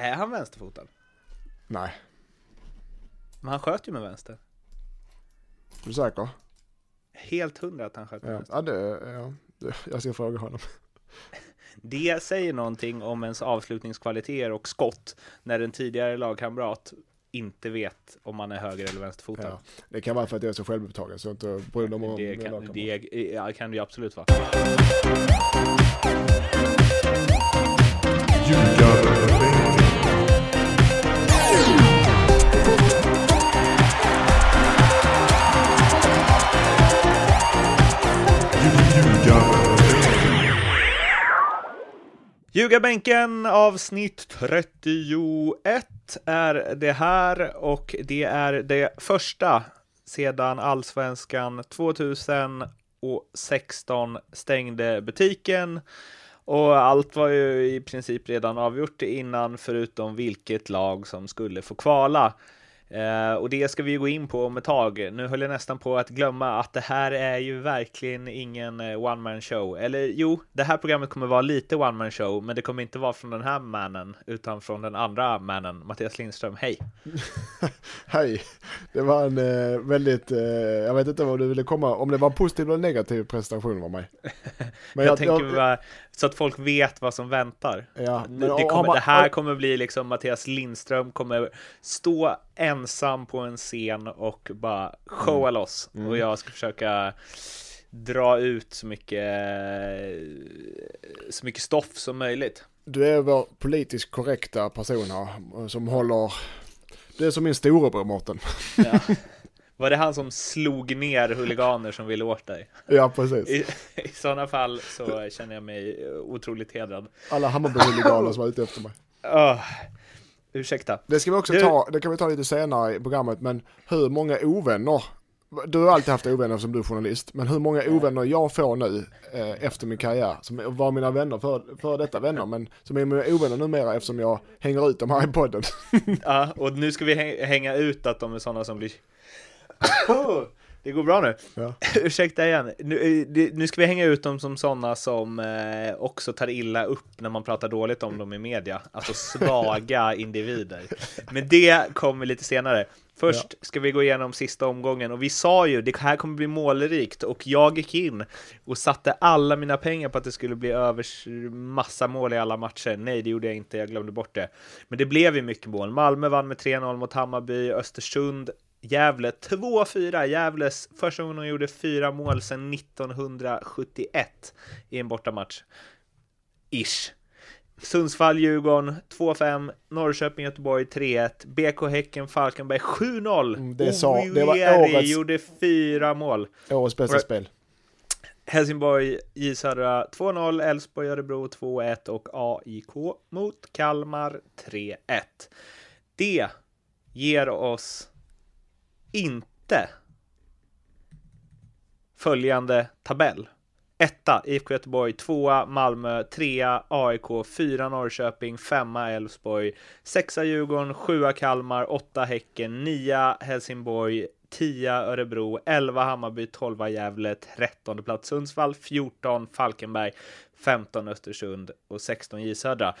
Är han vänsterfotad? Nej. Men han sköt ju med vänster. Är du säker? Helt hundra att han sköt med Ja, vänster. ja, det, ja. Jag ska fråga honom. Det säger någonting om ens avslutningskvaliteter och skott när en tidigare lagkamrat inte vet om man är höger eller vänsterfotad. Ja. Det kan vara för att jag är så självupptagen så jag inte bryr mig om Det kan det ja, kan det ju absolut vara. Ljugarbänken avsnitt 31 är det här och det är det första sedan allsvenskan 2016 stängde butiken. Och allt var ju i princip redan avgjort innan förutom vilket lag som skulle få kvala. Eh, och det ska vi gå in på om ett tag. Nu höll jag nästan på att glömma att det här är ju verkligen ingen eh, one man show. Eller jo, det här programmet kommer vara lite one man show, men det kommer inte vara från den här mannen, utan från den andra mannen, Mattias Lindström. Hej! Hej, det var en eh, väldigt, eh, jag vet inte vad du ville komma, om det var en positiv eller negativ presentation av mig. Men jag, tänker bara så att folk vet vad som väntar. Ja, det, men det, kommer, man- det här kommer bli liksom Mattias Lindström kommer stå ensam på en scen och bara showa Mm. loss. Och jag ska försöka dra ut så mycket, så mycket stoff som möjligt. Du är vår politiskt korrekta person här, som håller, du är som min storebror Mårten. Ja. Var det han som slog ner huliganer som ville åt dig? Ja, precis. I, I sådana fall så känner jag mig otroligt hedrad. Alla Hammarby-huliganer som var ute efter mig. Öh, ursäkta. Det ska vi också Du- ta, det kan vi ta lite senare i programmet, men hur många ovänner, du har alltid haft ovänner som du är journalist, men hur många ovänner jag får nu eh, efter min karriär, som var mina vänner för, för detta vänner, men som är mina ovänner numera eftersom jag hänger ut dem här i podden. Ja, och nu ska vi häng- hänga ut att de är sådana som blir... Det går bra nu. Ja. Ursäkta igen. Nu, eh, nu ska vi hänga ut dem som sådana som eh, också tar illa upp när man pratar dåligt om dem i media. Alltså svaga individer. Men det kommer lite senare. Först ska vi gå igenom sista omgången och vi sa ju det här kommer bli målrikt och jag gick in och satte alla mina pengar på att det skulle bli över massa mål i alla matcher. Nej, det gjorde jag inte. Jag glömde bort det. Men det blev ju mycket mål. Malmö vann med 3-0 mot Hammarby, Östersund Gävle 2-4. Gävles första gången de gjorde fyra mål sedan 1971 i en bortamatch. Ish. Sundsvall, Djurgården 2-5, Norrköping, Göteborg 3-1, BK Häcken, Falkenberg 7-0. Mm, det sa- det var årets- gjorde fyra mål. Årets bästa Right. spel. Helsingborg, J Södra 2-0, Elfsborg, Örebro 2-1 och AIK mot Kalmar 3-1. Det ger oss inte följande tabell. Etta IFK Göteborg, tvåa Malmö, trea AIK, fyra Norrköping, femma Elfsborg, sexa Djurgården, sjua Kalmar, åtta Häcken, nia Helsingborg, 10 Örebro, 11 Hammarby, 12 Gävle, 13 plats Sundsvall, 14 Falkenberg, 15 Östersund och 16 J Södra.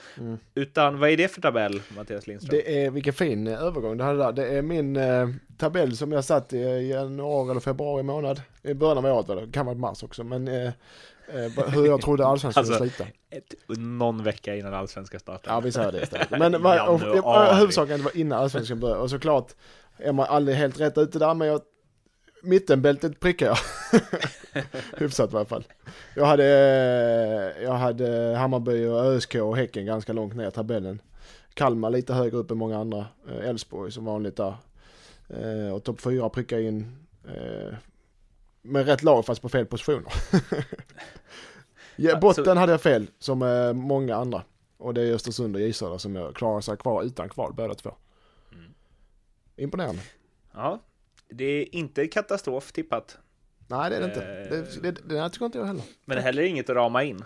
Utan vad är det för tabell, Mattias Lindström? Det är, vilken fin övergång det hade där. Det är min eh, tabell som jag satt i januari eller februari månad. I början av året var det, kan vara mars också, men eh, eh, hur jag trodde allsvenskan skulle Alltså, sluta. Ett, någon vecka innan allsvenska startar. Ja, vi säger det istället. Men och- huvudsaken var innan allsvenskan började. Och såklart är man aldrig helt rätt ute där, men jag, mittenbältet prickar jag. Hyfsat i alla fall. Jag hade, eh, jag hade Hammarby och ÖSK och Häcken ganska långt ner i tabellen. Kalmar lite högre upp än många andra. Eh, Elfsborg som vanligt där. Eh, Och topp fyra prickar in med rätt lag fast på fel positioner. ja, botten hade jag fel som många andra. Och det är Östersund och J som jag klarar sig kvar utan kval båda två. Imponerande. Ja, det är inte katastrof tippat, Nej det är det inte. Eh. Det, det, det, det tycker inte jag heller. men det är heller inget att rama in.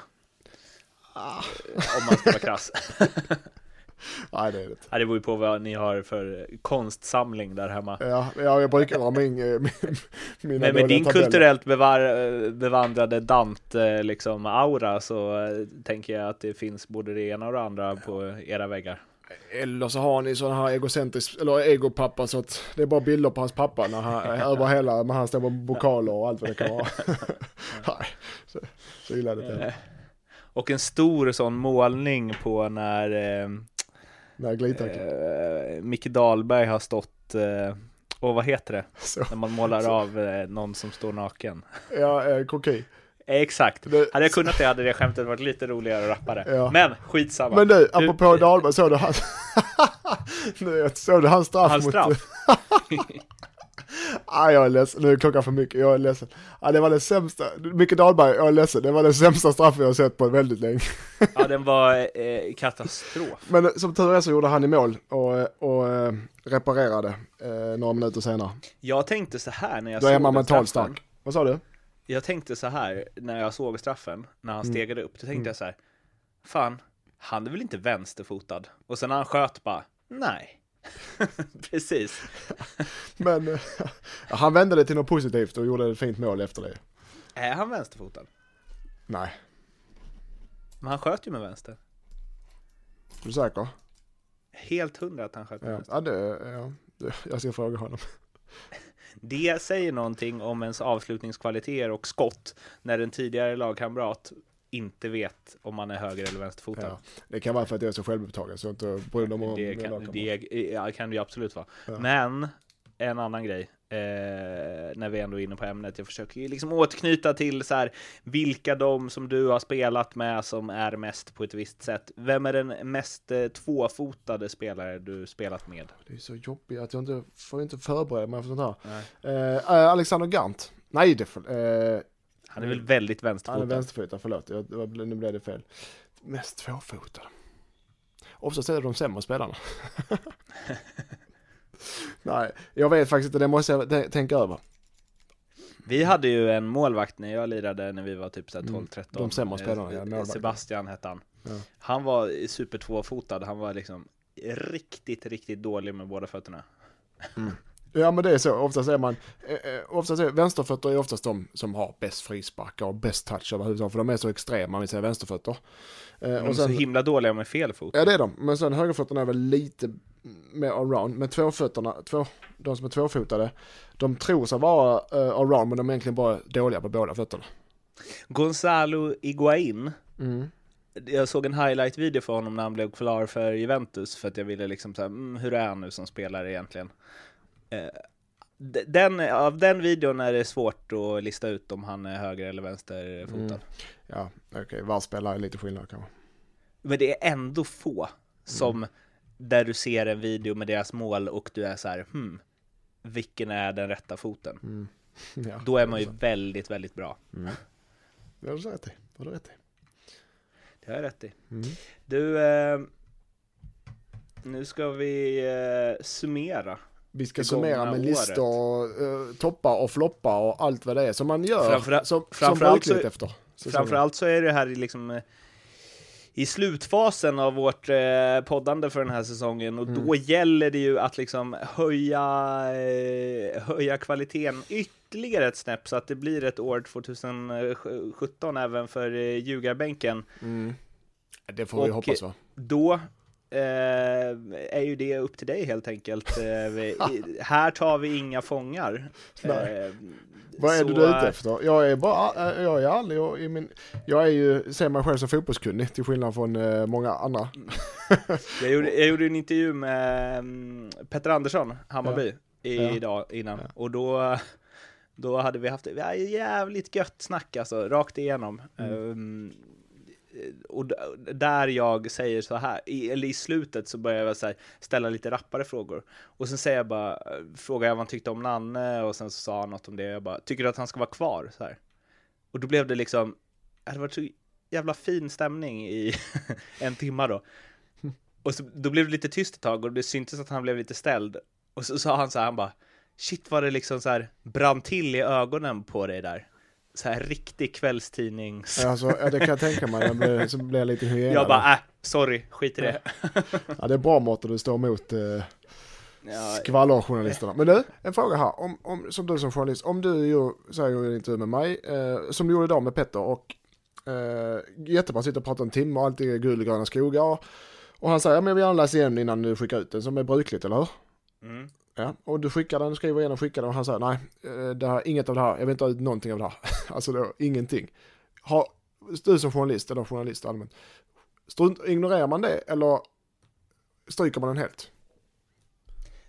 Ah. Om man ska vara krass. Nej det är det inte. Ja, det beror ju på vad ni har för konstsamling där hemma. Ja, ja jag brukar ha min, eh, min, mina Men med din tabeller. kulturellt bevar, bevandrade Dante liksom aura så eh, tänker jag att det finns både det ena och det andra på era väggar. Eller så har ni sådana här egocentrisk, eller egopappa så att det är bara bilder på hans pappa när han, över hela, när han står med bokaler och allt vad det kan vara. Nej, så, så illa det inte. Och en stor sån målning på när eh, När eh, Micke Dahlberg har stått eh, och vad heter det? Så, När man målar av eh, någon som står naken. ja, eh, kroki. Eh, Exakt. Det- Hade jag kunnat det hade det skämtet varit lite roligare och rappare. Ja. Men skitsamma. Men du, apropå Dahlberg, såg du hans... nu, såg du hans straff Hans mot... straff. Ah, jag är ledsen, nu är klockan för mycket, jag är ledsen. Ah, det var det sämsta, Micke Dahlberg, jag är ledsen, det var det sämsta straffen jag har sett på väldigt länge. Ja, den var eh, katastrof. Men eh, som tur är så gjorde han i mål och, och eh, reparerade eh, några minuter senare. Jag tänkte så här när jag Då såg är man mentalt stark. Vad sa du? Jag tänkte så här när jag såg straffen, när han stegade upp, då tänkte jag så här, fan, han är väl inte vänsterfotad? Och sen när han sköt bara, nej. Precis. Men eh, han vände det till något positivt och gjorde ett fint mål efter det. Är han vänsterfotad? Nej, Men han sköt ju med vänster. är du säker? Helt hundra att han sköt med Ja, vänster. ja, det, ja. jag ska fråga honom. Det säger någonting om ens avslutningskvaliteter och skott när en tidigare lagkamrat inte vet om man är höger eller vänsterfotad. Ja. Det kan vara för att jag är så självupptagen så jag inte bryr mig om Det kan det kan det ju absolut vara. Ja. Men en annan grej, eh, när vi ändå är inne på ämnet, jag försöker ju liksom återknyta till så här, vilka de som du har spelat med som är mest på ett visst sätt. Vem är den mest eh, tvåfotade spelare du spelat med? Det är så jobbigt att jag inte får inte förbereda mig för sånt här. Eh, eh, Alexander Gant. Nej, det får, eh, Han är väl väldigt han är vänsterfotad? vänsterfotad, förlåt. Jag, nu blev det fel. Mest tvåfotad. Oftast är det de sämre spelarna. Nej, jag vet faktiskt inte, det måste jag tänka över. Vi hade ju en målvakt när jag lirade när vi var typ så här 12-13. Mm, de sämre spelarna, Eh, ja, målvakter. Sebastian hette han. Ja. Han var super tvåfotad, han var liksom riktigt, riktigt dålig med båda fötterna. Ja men det är så, oftast är man, eh, eh, oftast är vänsterfötter är oftast de som har bäst frisparkar och bäst touch överhuvudtaget, för de är så extrema, vi säger vänsterfötter. Eh, De är och så sen, himla dåliga med fel fot. ja det är de, men sen högerfötterna är väl lite mer allround, men tvåfötterna, två, de som är tvåfotade, de tror sig vara uh, allround, men de är egentligen bara dåliga på båda fötterna. Gonzalo Higuain, Mm. jag såg en highlight-video för honom när han blev klar för Juventus, för att jag ville liksom såhär, mm, hur är han nu som spelare egentligen? Eh, den, av den videon är det svårt att lista ut om han är höger eller vänsterfotad. Mm. Ja, okej, okay. var spelare är lite skillnad kanske. Men det är ändå få som där du ser en video med deras mål och du är så här, hmm, vilken är den rätta foten? Mm. Ja, Då är man ju väldigt, väldigt bra. Det har du rätt i, det har du rätt i. Det har jag rätt i. Mm. Du, eh, nu ska vi eh, summera. Vi ska summera med listor, eh, toppar och floppar och allt vad det är som man gör Framförallt- som, som framförallt brukligt så- efter. säsongen. Framförallt så är det här liksom eh, i slutfasen av vårt eh, poddande för den här säsongen och Mm. då gäller det ju att liksom höja, eh, höja kvaliteten ytterligare ett snäpp så att det blir ett år 2017 även för eh, ljugarbänken. Mm. Det får vi Och- hoppas va? Då är ju det upp till dig helt enkelt. Eh, här tar vi inga fångar. Nej. Eh, Vad är så, du ute efter? Jag är bara, eh, jag är ärlig och i min, jag är ju, ser mig själv som fotbollskunnig till skillnad från eh, många andra. Jag gjorde, jag gjorde en intervju med mm, Petter Andersson, Hammarby, i, Ja. idag innan. Ja. Och då, då hade vi haft jävligt gött snack, alltså, rakt igenom. Mm. Um, Eh, och där jag säger så här, i, eller i slutet så börjar jag så här, ställa lite rappare frågor. Och sen säger jag bara, eh, frågar jag vad han tyckte om Nanne och sen så sa han något om det. Jag bara, tycker du att han ska vara kvar? Så här. Och då blev det liksom, det var så jävla fin stämning i en timma då. Och så, då blev det lite tyst ett tag och det syntes att han blev lite ställd. Och så sa han så här, han bara, shit vad det liksom så här brann till i ögonen på dig där. Så här riktig kvällstidnings... Alltså, ja, det kan jag tänka mig, jag blir, så blir jag lite hyena. Jag bara, äh, sorry, skit i det. Ja, det är bra att du står emot eh, skvallerjournalisterna. Men du, en fråga här. Om, om, som du som journalist, om du gör, en intervju med mig, eh, som du gjorde idag med Petter och eh, jättebra, sitter och pratar en timme och allt är guld och gröna skogar. Och han säger, ja, men jag vill gärna läsa igenom innan du skickar ut den, som är brukligt, eller hur? Mm. Ja, och du skickar den, skriver igenom, skickar den och han säger, nej, eh, det här, inget av det här, jag vill inte ha ut någonting av det här. alltså då, ingenting. Har, du som journalist, eller journalist allmänt, strunt, ignorerar man det eller stryker man den helt?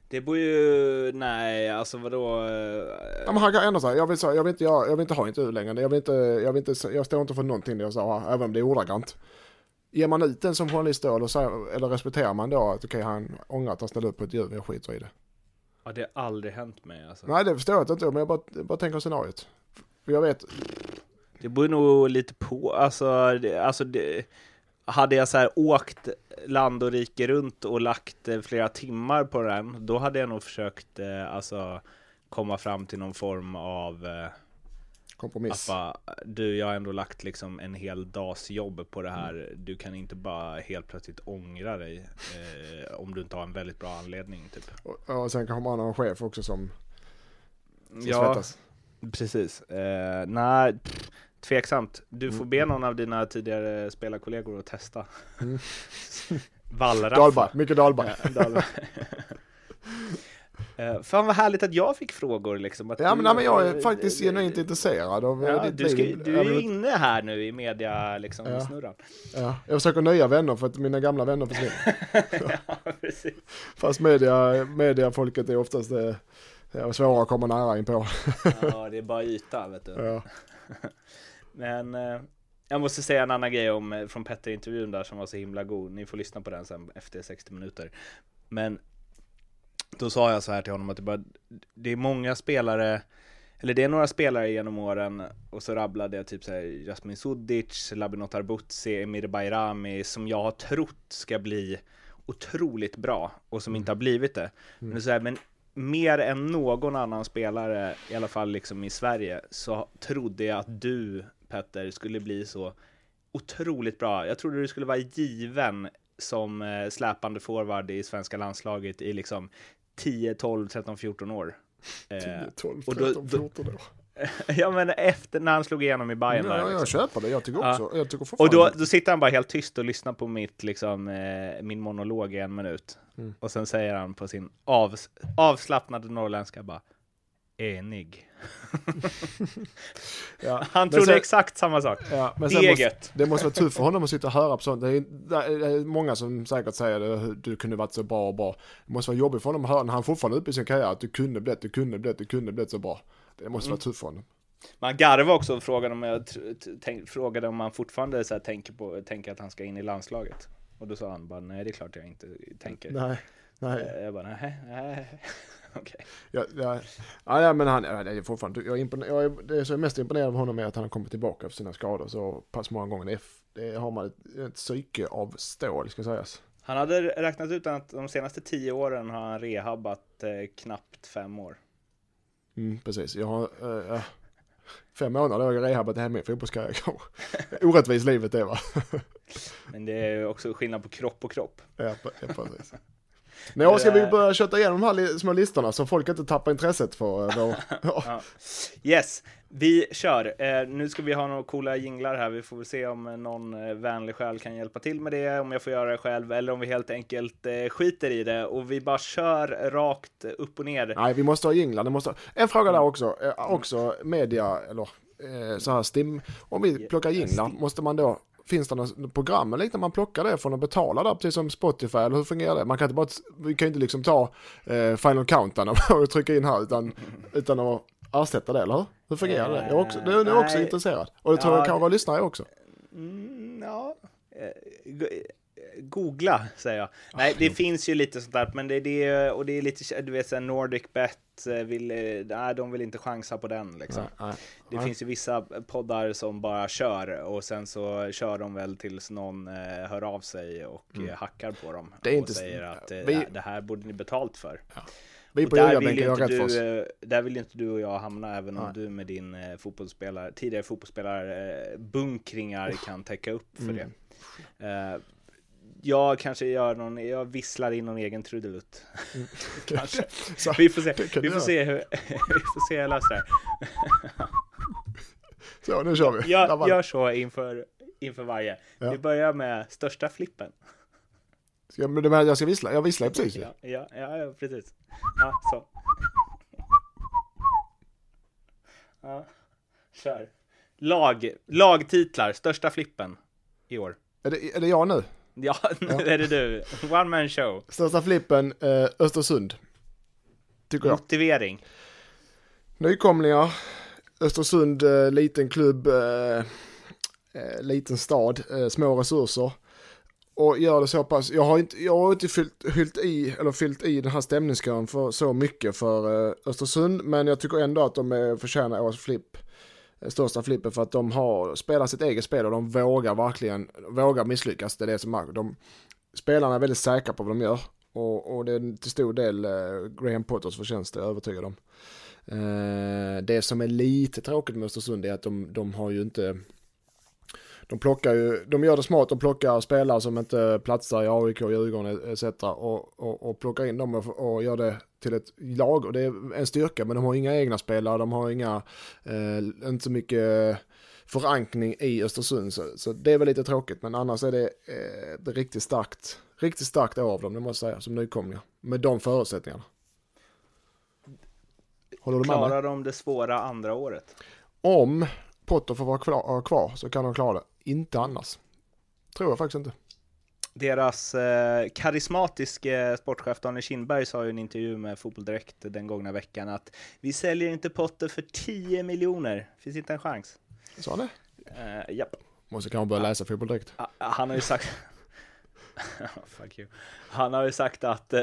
Det borde ju, nej, alltså vadå? eh, Ja, men han kan ändå säga, jag vill, jag vill inte, jag, jag vill inte ha intervju längre, jag vill inte, jag vill inte, jag står inte för någonting det jag sa, även om det är ordagrant. Ger man ut den som journalist då, eller, eller respekterar man då att okej, han ångrar att han ställde upp på ett djur, jag skiter i det. Ja, det har aldrig hänt mig alltså. Nej, det förstår jag inte, men jag bara, bara tänker scenariot. För jag vet, Det beror nog lite på, alltså, det, alltså det, hade jag så här åkt land och rike runt och lagt eh, flera timmar på den, då hade jag nog försökt eh, alltså komma fram till någon form av eh, kompromiss. bara, du, jag har ändå lagt liksom en hel dags jobb på det här. Du kan inte bara helt plötsligt ångra dig eh, om du inte har en väldigt bra anledning. Typ. Och, och sen kanske man har en chef också som, som Ja, svettas. precis. Eh, nej, pff, tveksamt. Du får be någon av dina tidigare spelarkollegor att testa. Mm. Dahlberg, mycket Dahlberg. Ja, Dahlberg. Eh, Fan vad härligt att jag fick frågor liksom. Att Ja du- men, nej, men jag är eh, faktiskt eh, genuint intresserad av Ja, ditt du, ska, liv. du är ju inne här nu i media liksom, Ja. snurran. Ja, jag försöker nya vänner för att mina gamla vänner försvinner. ja, precis. Fast media, mediafolket är oftast ja, svåra att komma nära in på. Ja, det är bara yta, vet du. Ja. Men jag måste säga en annan grej om från Petter-intervjun där som var så himla god. Ni får lyssna på den sen efter 60 minuter. Men då sa jag så här till honom att det, bara, det är många spelare, eller det är några spelare genom åren och så rabblade jag typ så här Jasmin Sudic, Labinot Arbutsi, Emir Bayrami som jag har trott ska bli otroligt bra och som inte har blivit det. Men, det är så här, men mer än någon annan spelare, i alla fall liksom i Sverige, så trodde jag att du, Petter, skulle bli så otroligt bra. Jag trodde du skulle vara given som eh, släpande forward i svenska landslaget i liksom 10, 12, 13, 14 år. Eh, 10, 12, och då- 13, då- 14 år. ja men efter när han slog igenom i Bayern där, Ja, jag liksom. köper det, jag tycker Ja. också. Jag tycker Och då, då sitter han bara helt tyst och lyssnar på mitt, liksom, eh, min monolog i en minut. Mm. Och sen säger han på sin av, avslappnade norrländska bara Enig. ja. Han trodde sen- exakt samma sak. Ja, men är måste, det måste vara tufft för honom att sitta och höra på sånt. Det är, det är många som säkert säger hur du kunde varit så bra och bra. Det måste vara jobbigt för honom att höra när han fortfarande är uppe i sin karriär att du kunde blivit, du kunde blivit, du kunde blivit så bra. Det måste Mm. vara tufft för honom. Man garvade också och frågade om, jag tänk, frågade om han fortfarande så här, tänker, på, tänker att han ska in i landslaget. Och då sa han bara nej det är klart jag inte tänker. Nej, nej. Eh, Jag bara nej, nej. okej. Ja, ja, ja, men han, ja, det är fortfarande, jag är imponer, jag är, det som är mest imponerad av honom är att han har kommit tillbaka efter sina skador så pass många gånger. Det, det har man ett, ett psyke av stål ska sägas. Han hade räknat ut att de senaste tio åren har han rehabbat eh, knappt fem år. Mm, precis, jag har eh, ja, fem månader har jag rehabbat hemma i fotbollskarriär. Orättvis livet är va? Men det är också skillnad på kropp och kropp. Ja precis. Nå, ska vi börja köta igenom de här små listorna så folk inte tappar intresset för eh, vår... Ja. Yes, vi kör. Eh, nu ska vi ha några coola jinglar här. Vi får väl se om eh, någon eh, vänlig själ kan hjälpa till med det, om jag får göra det själv, eller om vi helt enkelt eh, skiter i det och vi bara kör rakt upp och ner. Nej, vi måste ha jinglar. Det måste. En fråga där också. Eh, också media, eller eh, så här stim. Om vi plockar jinglar, måste man då... Finns det något program eller liknande man plockar det från och betalar där, precis som Spotify, eller hur fungerar det? Man kan inte bara, vi kan ju inte liksom ta eh, Final Countdown och trycka in här utan, utan att ersätta det, eller hur? Hur fungerar det? Jag är också, nu är jag också intresserad. Och det tror jag Ja, kan vara lyssnare också. Mm, ja. Go- Googla, säger jag. Nej, det finns ju lite sånt där, men det är det, och det är lite, du vet, så här Nordic Bet eh, vill, eh, nej, de vill inte chansa på den liksom. Nej, nej. Det finns ju vissa poddar som bara kör och sen så kör de väl tills någon eh, hör av sig och eh, hackar på dem. Mm. Det är och inte- säger att eh, vi- det, här borde ni betalt för. Vi Och på där vill, inte du, där vill inte du och jag hamna, även om Nej. du med din eh, fotbollsspelare, tidigare fotbollsspelare eh, bunkringar kan täcka upp för Mm. det. Jag kanske gör någon, jag visslar in någon egen trudelutt. kanske. Mm. Så- Vi får se, vi får se hur, vi får se hur jag löser det här. Så, nu kör vi. Jag var gör så inför, inför varje. Ja. Vi börjar med största flippen. Ja, men det med att jag ska vissla, jag visslar precis. Ja, ja, ja, ja precis. Ja, så. Ja, kör. Lag, lagtitlar, största flippen i år. Är det, är det jag nu? Ja, nu är det du. One man show. Största flippen, eh, Östersund. Tycker jag. Motivering. Nykomlingar, Östersund, eh, liten klubb, eh, eh, liten stad, eh, små resurser. Och gör det så pass, jag har inte, jag har inte fyllt, fyllt i, eller fyllt i den här stämningskören för så mycket för eh, Östersund, men jag tycker ändå att de är, förtjänar årets flipp. Största flippen för att de har spelat sitt eget spel och de vågar verkligen, vågar misslyckas. Det är det som är, de, spelarna är väldigt säkra på vad de gör. Och, och det är till stor del eh, Graham Potters förtjänst, det är jag övertygad om. Eh, det som är lite tråkigt med Östersund är att de, de har ju inte de plockar ju, de gör det smart, de plockar spelare som inte platsar i AIK, Djurgården etc. Och, och, och plockar in dem och, och gör det till ett lag och det är en styrka men de har inga egna spelare, de har inga, eh, inte så mycket förankring i Östersund så, så det är väl lite tråkigt men annars är det, eh, riktigt starkt, riktigt starkt av dem det måste jag säga som nykomlingar med de förutsättningarna. Håller du med? Klarar de det svåra andra året? Om Potter får vara kvar, kvar så kan de klara det. Inte annars. Tror jag faktiskt inte. Deras eh, karismatiske sportchef Daniel Kindberg sa i en intervju med Fotboll Direkt den gångna veckan att vi säljer inte Potter för 10 miljoner. Finns inte en chans. Sa han det? Eh, japp. Måste kanske börja läsa fotboll direkt. Han har ju sagt... Fuck you. Han har ju sagt att... Eh,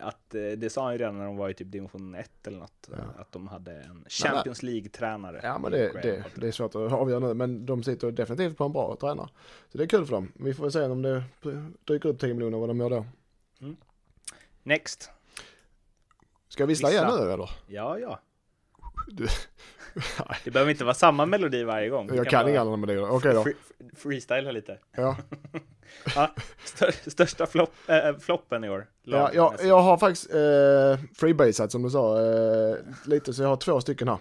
att eh, det sa han ju redan när de var i typ division 1 eller något. Ja. Att de hade en Champions League-tränare. Ja men det, det, det är svårt att avgöra nu. Men de sitter definitivt på en bra tränare. Så det är kul för dem. Vi får väl se om det dyker upp 10 miljoner vad de gör då. Next. Ska jag vissla igen Vissla. nu eller? Ja, ja. Du, Det behöver inte vara samma melodi varje gång. Jag kan vara inga andra melodier. Okej då. free- Freestyla lite. Ja. Ja, stör, största flopp, äh, floppen i år. Ja, jag, jag har faktiskt eh, freebasat som du sa. Eh, lite så jag har två stycken här.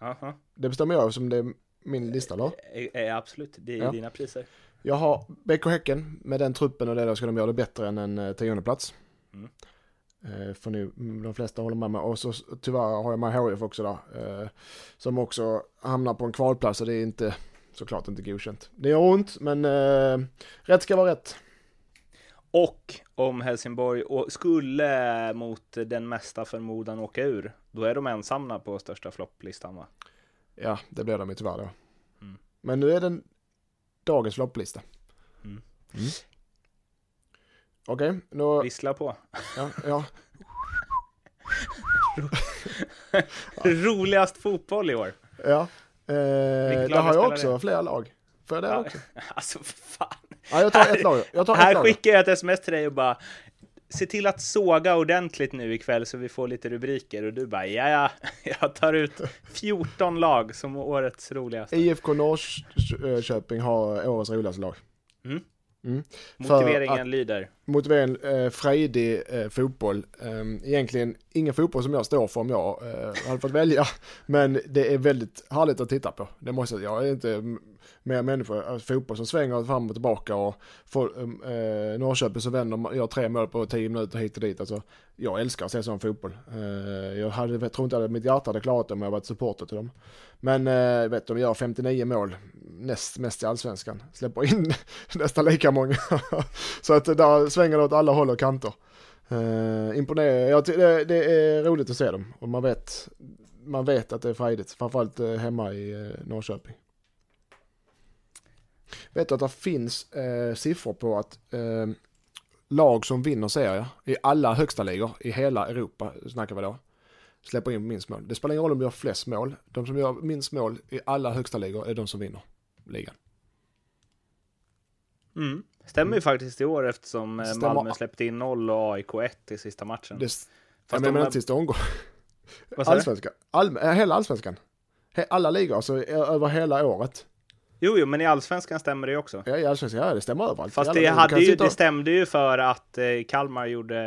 Aha. Det bestämmer jag som det är min lista eller? Eh, eh, absolut, det är Ja. dina priser. Jag har BK Häcken, med den truppen och det där ska de göra det bättre än en eh, tionde plats. Mm. Eh, för nu, mm, de flesta håller med mig. Och så tyvärr har jag HIF också där. Eh, som också hamnar på en kvalplats och det är inte, såklart inte godkänt. Det gör ont, men eh, rätt ska vara rätt. Och om Helsingborg skulle mot den mesta förmodan åka ur, då är de ensamma på största flopplistan va? Ja, det blir de ju tyvärr då. Mm. Men nu är den dagens flopplista. Mm. Mm. Okej, då, Vissla på. ja, ja, Roligast fotboll i år. ja. Eh, det har jag också, det? flera lag. Får jag det Ja. också? Alltså fan. Ja, jag tar ett lag. Jag tar ett Här lag. skickar jag ett sms till dig och bara Se till att såga ordentligt nu ikväll så vi får lite rubriker och du bara ja, ja, jag tar ut 14 lag som årets roligaste. IFK Norrköping har årets roligaste lag. Mm. Mm. Motiveringen För lyder. Motiveringen eh, frejdig eh, fotboll. Eh, egentligen ingen fotboll som jag står för om jag eh, hade fått välja. Men det är väldigt härligt att titta på. Det måste jag. Jag är inte mer människa. Alltså, fotboll som svänger fram och tillbaka och ehm, eh, Norrköping som vänder, gör tre mål på tio minuter hit och dit. Alltså, jag älskar att se sån fotboll. Eh, jag hade, jag tror inte att mitt hjärta hade klarat det om jag varit supporter till dem. Men eh, vet de gör 59 mål, näst mest i allsvenskan. Släpper in nästan lika många. Så att eh, där svänger det åt alla håll och kanter. Eh, Imponerande. Ja, det, det är roligt att se dem och man vet, man vet att det är frejdigt. Framförallt eh, hemma i eh, Norrköping. Vet du att det finns eh, siffror på att eh, lag som vinner serier i alla högsta ligor i hela Europa, snackar vi då, släpper in minst mål. Det spelar ingen roll om de gör flest mål. De som gör minst mål i alla högsta ligor är de som vinner ligan. Mm. Stämmer ju faktiskt i år eftersom eh, Stämmer. Malmö släppte in 0 och AIK 1 i sista matchen. Det, Fast jag menar inte sista omgången. Allsvenskan. All, äh, hela allsvenskan. Alla ligor, alltså ö- över hela året. Jo, jo, men i allsvenskan stämmer det ju också. Ja, i allsvenskan, ja det stämmer överallt. Fast det, hade ju, det stämde ju för att eh, Kalmar gjorde,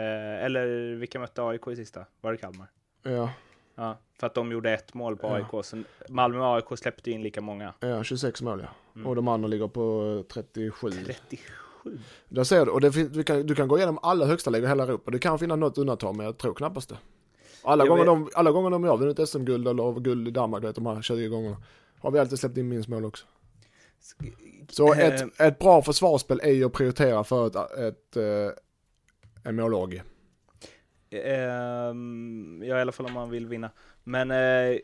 eller vilka mötte AIK i sista? Var det Kalmar? Ja, Ja, för att de gjorde ett mål på Ja. AIK. Så Malmö och AIK släppte in lika många. ja, 26 mål ja. Mm. Och de andra ligger på 37. 37. Sju. Där ser du, och det, du, kan, du kan gå igenom alla högsta ligor i hela Europa. Det kan finnas något undantag, men jag tror knappast det. Alla, Jag gånger vet- de, alla gånger de har vunnit SM-guld eller guld i Danmark, vet de här 20 gångerna, har vi alltid släppt in minst mål också. Så Eh, ett, ett bra försvarsspel är ju att prioritera för ett, ett, eh, en målorgie. Ehm, ja, i alla fall om man vill vinna. Men eh,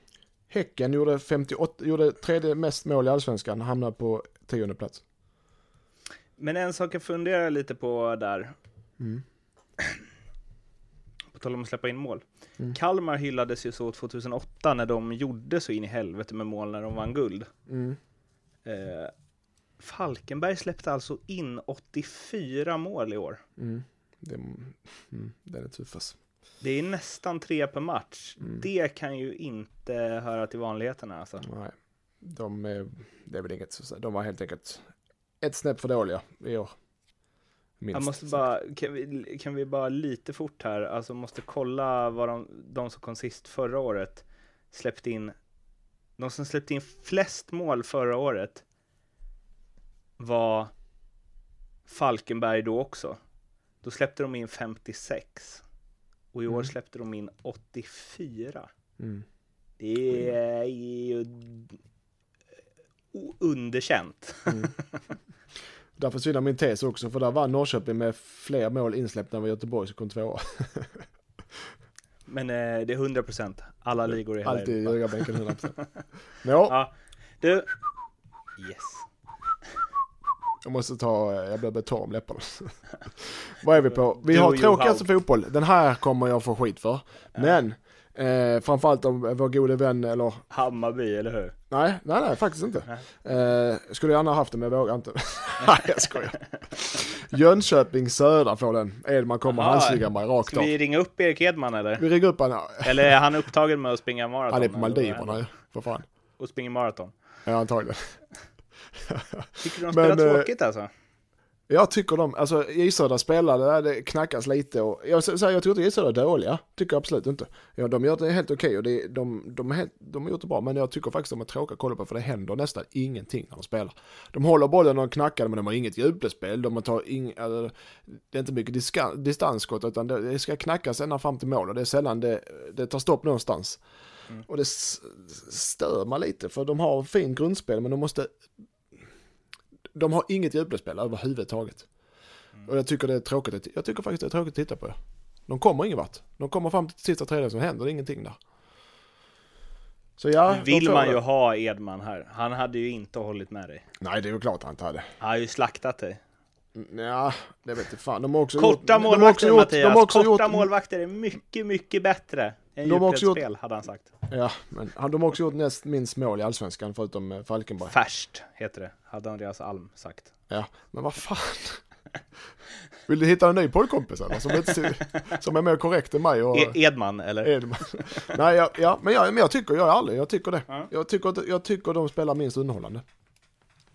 Häcken gjorde 58, gjorde tredje mest mål i allsvenskan, hamnade på tionde plats. Men en sak jag funderar lite på där, Mm. på tal om att släppa in mål. Mm. Kalmar hyllades ju så 2008 när de gjorde så in i helvete med mål när de vann guld. Mm. Eh, Falkenberg släppte alltså in 84 mål i år. Mm. Det, mm, den är tuffast. Det är nästan tre per match. Mm. Det kan ju inte höra till vanligheterna alltså. Nej, de det är väl inget, så- de var helt enkelt ett snäpp för dåliga i år. Minst. Jag måste bara, kan vi, kan vi bara lite fort här, alltså måste kolla vad de, de som kom sist förra året släppte in. De som släppte in flest mål förra året var Falkenberg då också. Då släppte de in 56. Och i år Mm. släppte de in 84. Mm. Det är ju underkänt. Där försvinner min tes också, för där var Norrköping med fler mål insläppta än vad Göteborg som kom tvåa. Men eh, det är 100 procent. Alla ligor i hela Alltid i högerbänken 100%. Men ja, Ja, du. Yes. jag måste ta, eh, jag börjar bli torr om läpparna. Vad är vi på? Vi Du har tråkigaste fotboll. Den här kommer jag få skit för. Men, eh, framförallt om vår gode vän, eller Hammarby, eller hur? Nej, nej, nej, faktiskt inte. Eh, skulle gärna haft det, men jag vågar inte. nej, jag skojar. Jönköping Södra får den. Edman kommer Aha. halshugga mig rakt Ska av. vi ringa upp Erik Edman eller? Vi ringer upp honom. Eller är han upptagen med att springa maraton? Han är på Maldiverna ju, för fan. Och springer maraton. Ja, antagligen. Tycker du de Men, spelar eh, tråkigt alltså? Jag tycker de, alltså J spelade, det knackas lite och jag säger, jag tycker inte J Södra är dåliga. Tycker jag absolut inte. Ja, de gör det helt okej och det, de, de, helt, de har gjort det bra, men jag tycker faktiskt de är tråkiga att kolla på för det händer nästan ingenting när de spelar. De håller bollen och knackar men de har inget djupledspel, de tar ing, alltså, det är inte mycket diska, distansskott utan det, det ska knackas ända fram till mål och det är sällan det, det tar stopp någonstans. Och det stör mig lite för de har fint grundspel men de måste de har inget djupledsspel överhuvudtaget. Och jag tycker det är tråkigt, att- jag tycker faktiskt det är tråkigt att titta på. De kommer ingen vart. De kommer fram till sista tredjedelen så händer det ingenting där. Så ja, Nu vill man det. ju ha Edman här. Han hade ju inte hållit med dig. Nej, det är ju klart han inte hade. Han har ju slaktat dig. Ja, det vet jag fan. De har också Korta gjort, de har också målvakter gjort, Mattias. de har också Korta gjort, målvakter är mycket, mycket bättre än De har också djupledsspel, hade han sagt. Ja, men de har också gjort näst minst mål i allsvenskan förutom eh, Falkenberg. Färskt heter det, hade Andreas Alm sagt. Ja, men vad fan. Vill du hitta en ny poddkompis eller? Som, inte, som är mer korrekt än mig och... E- Edman, eller? Edman. Nej, ja, ja, men, jag, men jag tycker, jag är ärlig, jag tycker det. Ja. Jag, tycker, jag tycker de spelar minst underhållande.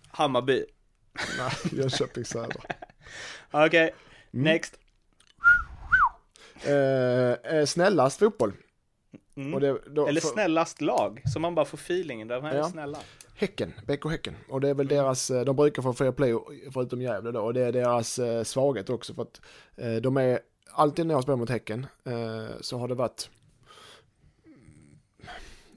Hammarby. Nej, Jönköping Södra. Okej, Mm. next. Eh, eh, snällast fotboll. Mm. Det, då, Eller för- snällast lag, så man bara får feelingen. De här är Ja. snälla. Häcken, BK Häcken. Och det är väl deras, eh, de brukar få fair play förutom Gävle då. Och det är deras eh, svaghet också för att eh, de är, alltid när jag spelar mot Häcken eh, så har det varit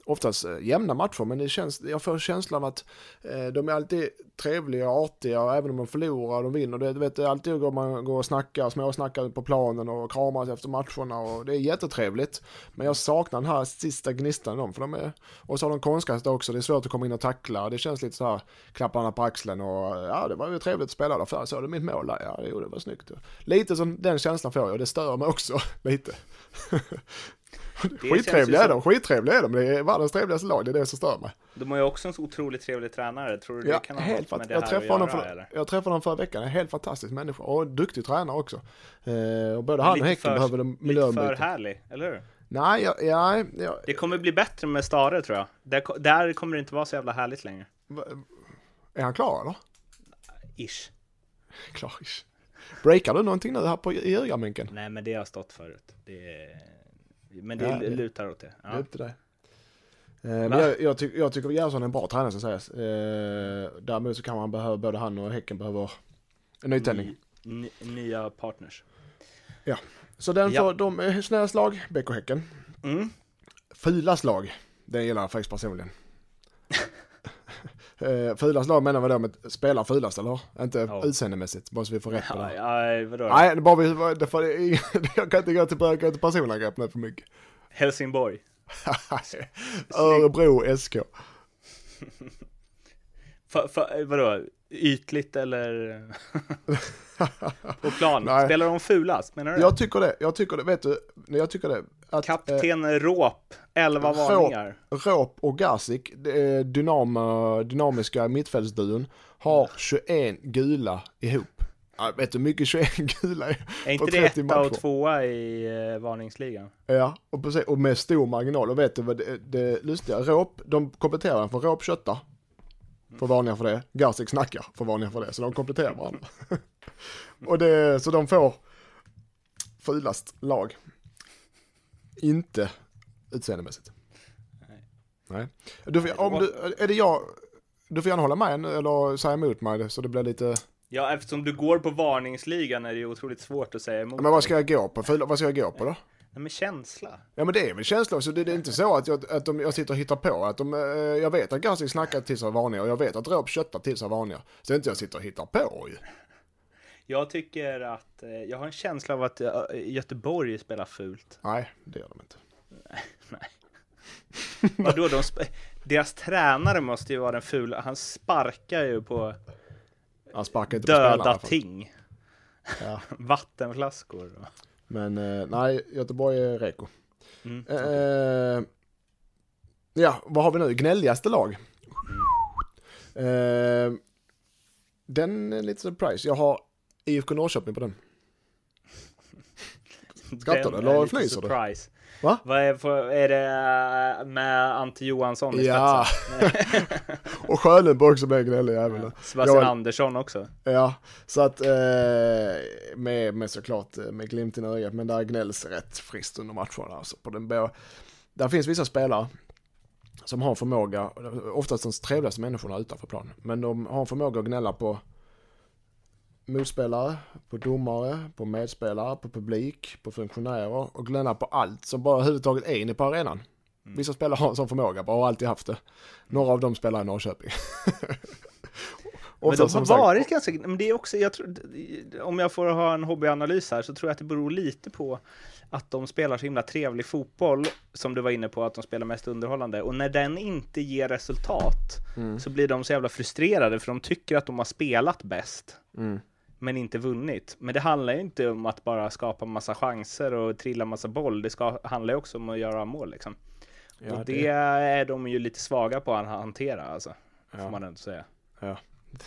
oftast eh, jämna matcher men det känns, jag får känslan att eh, de är alltid trevliga och artiga och även om de förlorar och de vinner. Det, du vet, det är alltid går man går och snackar, småsnackar på planen och kramas efter matcherna och det är jättetrevligt. Men jag saknar den här sista gnistan i dem för de är, och så har de konstgräs också, det är svårt att komma in och tackla. Det känns lite så här, klapparna på axeln och ja det var ju trevligt att spela där för så det mitt mål där, ja jo, det var snyggt. Lite som den känslan får jag och det stör mig också lite. Skittrevliga är de, skittrevliga är de, det är världens trevligaste lag, det är det som stör mig. De har ju också en så otroligt trevlig tränare. Tror du det Ja, kan ha helt något med det jag, här att träffade honom göra, för, eller? jag träffade honom förra veckan, en helt fantastisk människa och duktig tränare också. Eh, och både han och Häcken för- behöver de Lite för miljöombyte. härlig, eller hur? Nej, ja, ja, ja, Det kommer bli bättre med Stare tror jag. Där, där kommer det inte vara så jävla härligt längre. är han klar eller? Ish. Klar. Breakar du någonting nu här på i Örjamänken? Nej, men det har stått förut. Det är... Men det Ja, det- lutar åt det. Det är Ja. upp till dig. Eh, men jag, jag, tyck, jag tycker Gerhardsson är en bra tränare som sägs. Eh, däremot så kan man behöva, både han och Häcken behöver En nytändning. Ny, ny, nya partners. Så den Ja. får, de snälla slag, Bäck och Häcken. Mm. Fula slag, det gillar jag faktiskt personligen. Eh, fula slag menar vi då med spelar fulast eller? Inte Ja. utseendemässigt, bara så vi får rätt på det. ja, vadå? Nej, bara vi, det får, jag kan inte gå till, gå till personangrepp nu för mycket. Helsingborg. Örebro SK. För, för, vadå? Ytligt eller? på plan? Nej. Spelar de fulast? Menar du? Jag tycker det, jag tycker det, vet du, jag tycker det. Att, eh, Kapten Råp, 11 Råp. varningar. Råp och Garzik, det är dynama, dynamiska mittfältsduon, har 21 gula ihop. Ja, vet du hur mycket 21 gula är? Är inte det 30 etta och tvåa i eh, varningsligan? Ja, och, precis, och med stor marginal. Och vet du vad det, det lustiga? Råp, de kompletterar den för Råp köttar. Får varningar för det. Garzik snackar, får varningar för det. Så de kompletterar varandra. och det, så de får fulast lag. Inte utseendemässigt. Nej. Nej. Du, får- om du, är det jag, du får gärna hålla med nu, eller säga emot mig så det blir lite, Ja, eftersom du går på varningsligan är det ju otroligt svårt att säga emot. men vad ska jag gå på? Fula, vad ska jag gå på då? Nej, men känsla. Ja men det är väl känsla så det, det är inte så att, jag, att de, jag sitter och hittar på att de, eh, jag vet att Garzik snackar till sig varningar och jag vet att Råp köttar till sig varningar. Så det är inte jag sitter och hittar på ju. Jag tycker att, eh, jag har en känsla av att eh, Göteborg spelar fult. Nej, det gör de inte. Vadå, de deras tränare måste ju vara den fula, han sparkar ju på Han sparkar inte på spelarna. döda ting. Ja. Vattenflaskor. Men eh, nej, Göteborg är reko. Mm. Eh, ja, vad har vi nu? Gnälligaste lag? Eh, den är lite surprise. Jag har IFK Norrköping på den. Skrattar du eller är fnyser du? Va? Vad är, för, är det eh, med Ante Johansson i Ja. spetsen? Och Sjölund också med gnällig jävel. Sebastian Jag- Andersson också. Ja, så att eh, med, med såklart eh, med glimten i ögat, men där gnälls rätt friskt under matcherna. Alltså på den bå- där finns vissa spelare som har förmåga, oftast de trevligaste människorna utanför planen, men de har förmåga att gnälla på motspelare, på domare, på medspelare, på publik, på funktionärer och gnälla på allt som bara överhuvudtaget är inne på arenan. Mm. Vissa spelare har en sån förmåga, bara har alltid haft det. Några av dem spelar i Norrköping. Men de har sagt- varit ganska, men det är också, jag tror, om jag får ha en hobbyanalys här så tror jag att det beror lite på att de spelar så himla trevlig fotboll, som du var inne på, att de spelar mest underhållande. Och när den inte ger resultat Mm. så blir de så jävla frustrerade för de tycker att de har spelat bäst. Mm. Men inte vunnit. Men det handlar ju inte om att bara skapa massa chanser och trilla massa boll. Det ska, handlar ju också om att göra mål liksom. Ja, och det, är de ju lite svaga på att hantera alltså. Får Ja. man ändå säga. Ja.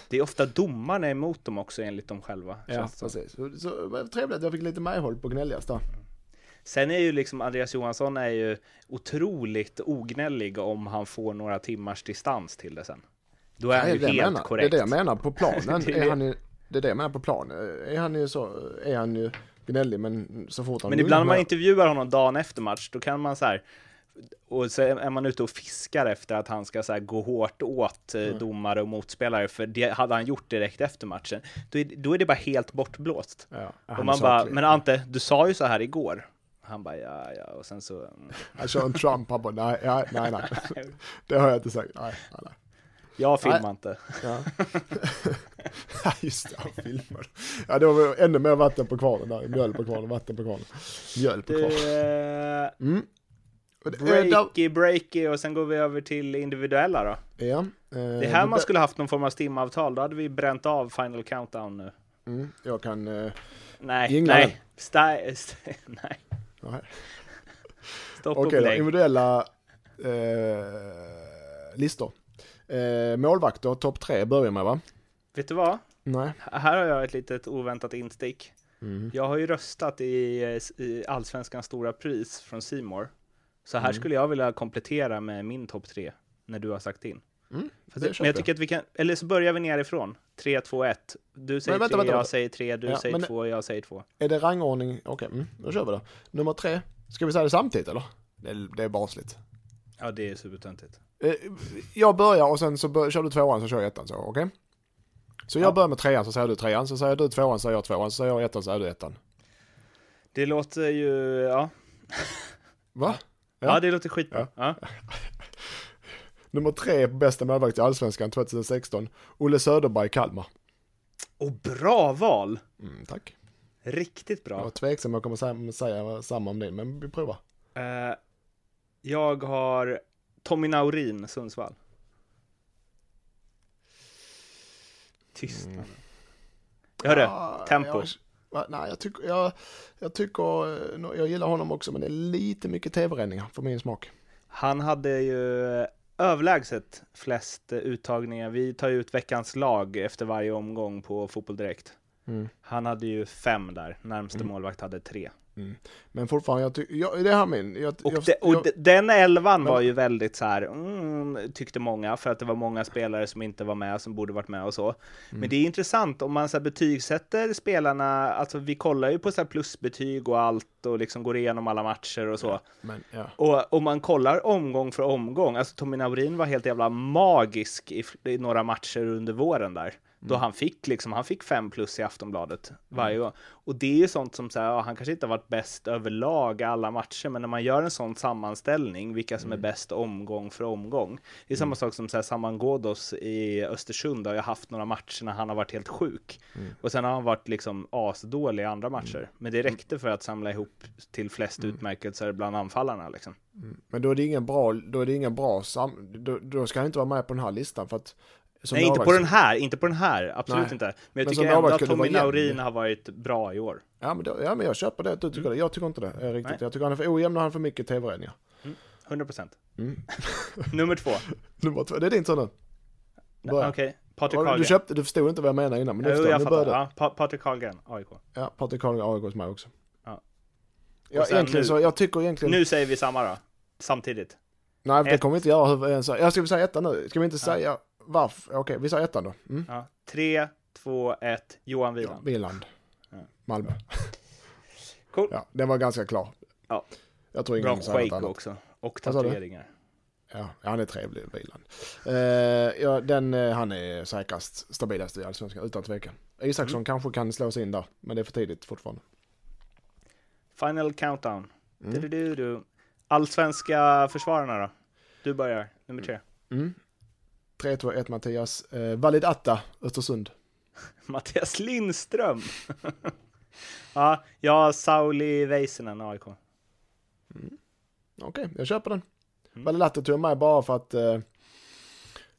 Det är ofta domarna emot dem också enligt dem själva. Ja, det precis. Så, så trevligt att jag fick lite medhåll på gnälligast där. Sen är ju liksom Andreas Johansson är ju otroligt ognällig om han får några timmars distans till det sen. Då är han det, ju det, helt menar. det är korrekt. det jag menar på planen. Det är det. han ju, det är det jag menar på planen. Är han ju så, är han ju gnällig men så fort han Men ibland när man intervjuar honom dagen efter match, då kan man så här och så är man ute och fiskar efter att han ska så här gå hårt åt eh, domare och motspelare, för det hade han gjort direkt efter matchen. Då är, då är det bara helt bortblåst. Ja, och man är bara, men Ante, du sa ju så här igår. Han bara, ja, ja, och sen så... mm, Han kör en Trump, han bara nej, nej, nej, nej. Det har jag inte sagt. Nej, nej. Jag filmar inte. Ja. Just det, han filmade. Ja, det var ännu mer vatten på kvarnen där. Mjöl på kvarnen, vatten på kvarnen. Mjöl på kvarnen. eh, Mm. Och eh, breaky, breaky, och sen går vi över till individuella då. Ja. eh, Det är här man skulle haft någon form av stimavtal, då hade vi bränt av Final Countdown nu. Mm, jag kan... eh, Nej, Jingla nej, sta- st- nej, nej. stopp och Okej då, belägg. individuella eh, listor. Eh, målvakter, topp tre börjar med va? Vet du vad? Nej. Här har jag ett litet oväntat instick. Mm. Jag har ju röstat i, eh, i Allsvenskans stora pris från Simor. Så här Mm. skulle jag vilja komplettera med min topp tre när du har sagt din. Mm, det men jag tycker att vi kan, eller så börjar vi nerifrån. 3, 2, 1. Du säger Men vänta, 3, vänta, jag säger 3, du Ja, säger men- 2, jag säger 2. Är det rangordning? Okej, mm, då kör vi då. Nummer tre. Ska vi säga det samtidigt eller? Det är, det är barnsligt. Ja, det är supertöntigt. Eh, jag börjar och sen så bör, kör du tvåan så kör jag ettan så, okej? Så jag Ja. börjar med trean, så säger du trean, så säger du tvåan, så säger jag tvåan, så säger jag ettan, så säger du ettan. Det låter ju, ja. Va? Ja, Ja. det låter skitbra. Ja. Nummer tre på bästa målvakt i Allsvenskan 2016, Olle Söderberg, Kalmar. Och bra val! Mm, tack. Riktigt Jag var bra. tveksam om jag kommer säga, säga samma om din, men vi provar. Eh, jag har Tommy Naurin, Sundsvall. Tystnad. Mm. Hörru, Ja, tempo. Jag, nej, jag tycker, jag, jag tycker, eh, jag gillar honom också, men det är lite mycket tv-räddningar för min smak. Han hade ju överlägset flest uttagningar. Vi tar ju ut veckans lag efter varje omgång på Fotboll Direkt. Mm. Han hade ju fem där, närmste Mm. målvakt hade tre. Men fortfarande, jag tycker, det här min. Jag, Och, jag, de, och jag, de- den elvan Men- var ju väldigt så här, mm, tyckte många, för att det var många spelare som inte var med, som borde varit med och så. Mm. Men det är intressant om man så här betygsätter spelarna, alltså vi kollar ju på så här plusbetyg och allt och liksom går igenom alla matcher och så. men, ja. Och om man kollar omgång för omgång, alltså Tommy Naurin var helt jävla magisk i, i några matcher under våren där. Då han fick liksom, han fick fem plus i Aftonbladet varje gång. Och det är ju sånt som så här, ja, han kanske inte har varit bäst överlag alla matcher, men när man gör en sån sammanställning, vilka som är bäst omgång för omgång. Det är samma sak som så här, Saman Ghoddos i Östersund har ju haft några matcher när han har varit helt sjuk. Och sen har han varit liksom asdålig i andra matcher. Men det räckte för att samla ihop till flest utmärkelser bland anfallarna liksom. men då är det ingen bra, då är det ingen bra sam, då, då ska han inte vara med på den här listan för att Nej, inte på den här, inte på den här, absolut Nej. inte. Men jag Men tycker ändå att Tommy. Naurin har varit bra i år. Ja men, då, ja men jag köper det, du tycker det. Jag tycker inte det är riktigt. Nej. Jag tycker han är för ojämn och han för mycket tv-räddningar. 100 procent. Mm. Nummer två. Nummer två, det är din tur nu. Okej, Patrik Ja, Du köpte, du förstod inte vad jag menade innan, men Jo, förstår jag. fattar. Ja, pa Patrik Karlgren, AIK. Ja, Patrik Karlgren, AIK hos mig också. Ja. Ja, egentligen nu- så, jag tycker egentligen... Nu säger vi samma då, samtidigt. nej, det kommer vi inte göra. Jag ska vi säga ettan nu? Ska vi inte säga varför? Okej, vi säger ettan då. Mm. Ja. Tre, två, ett, Johan Ja, Wieland. Wieland. Ja. Malmö. Cool. Ja, den var ganska klar. Ja. Jag tror ingen Bra annat. också. Och sa tatueringar. Ja, han är trevlig, Wieland. Eh, ja, den, eh, han är säkrast, stabilast i Allsvenskan, utan tvekan. Isaksson Mm. kanske kan slå sig in där, men det är för tidigt fortfarande. Final countdown. Mm. Du, du, du. Allsvenska försvararna då? Du börjar, nummer tre. Mm. 3, 2, 1 Mattias. Eh, Valid Atta, Östersund. Mattias Lindström. ja, jag Sauli Väisänen, AIK. Okej, jag köper den. Mm. Valid Atta tog jag med bara för att eh,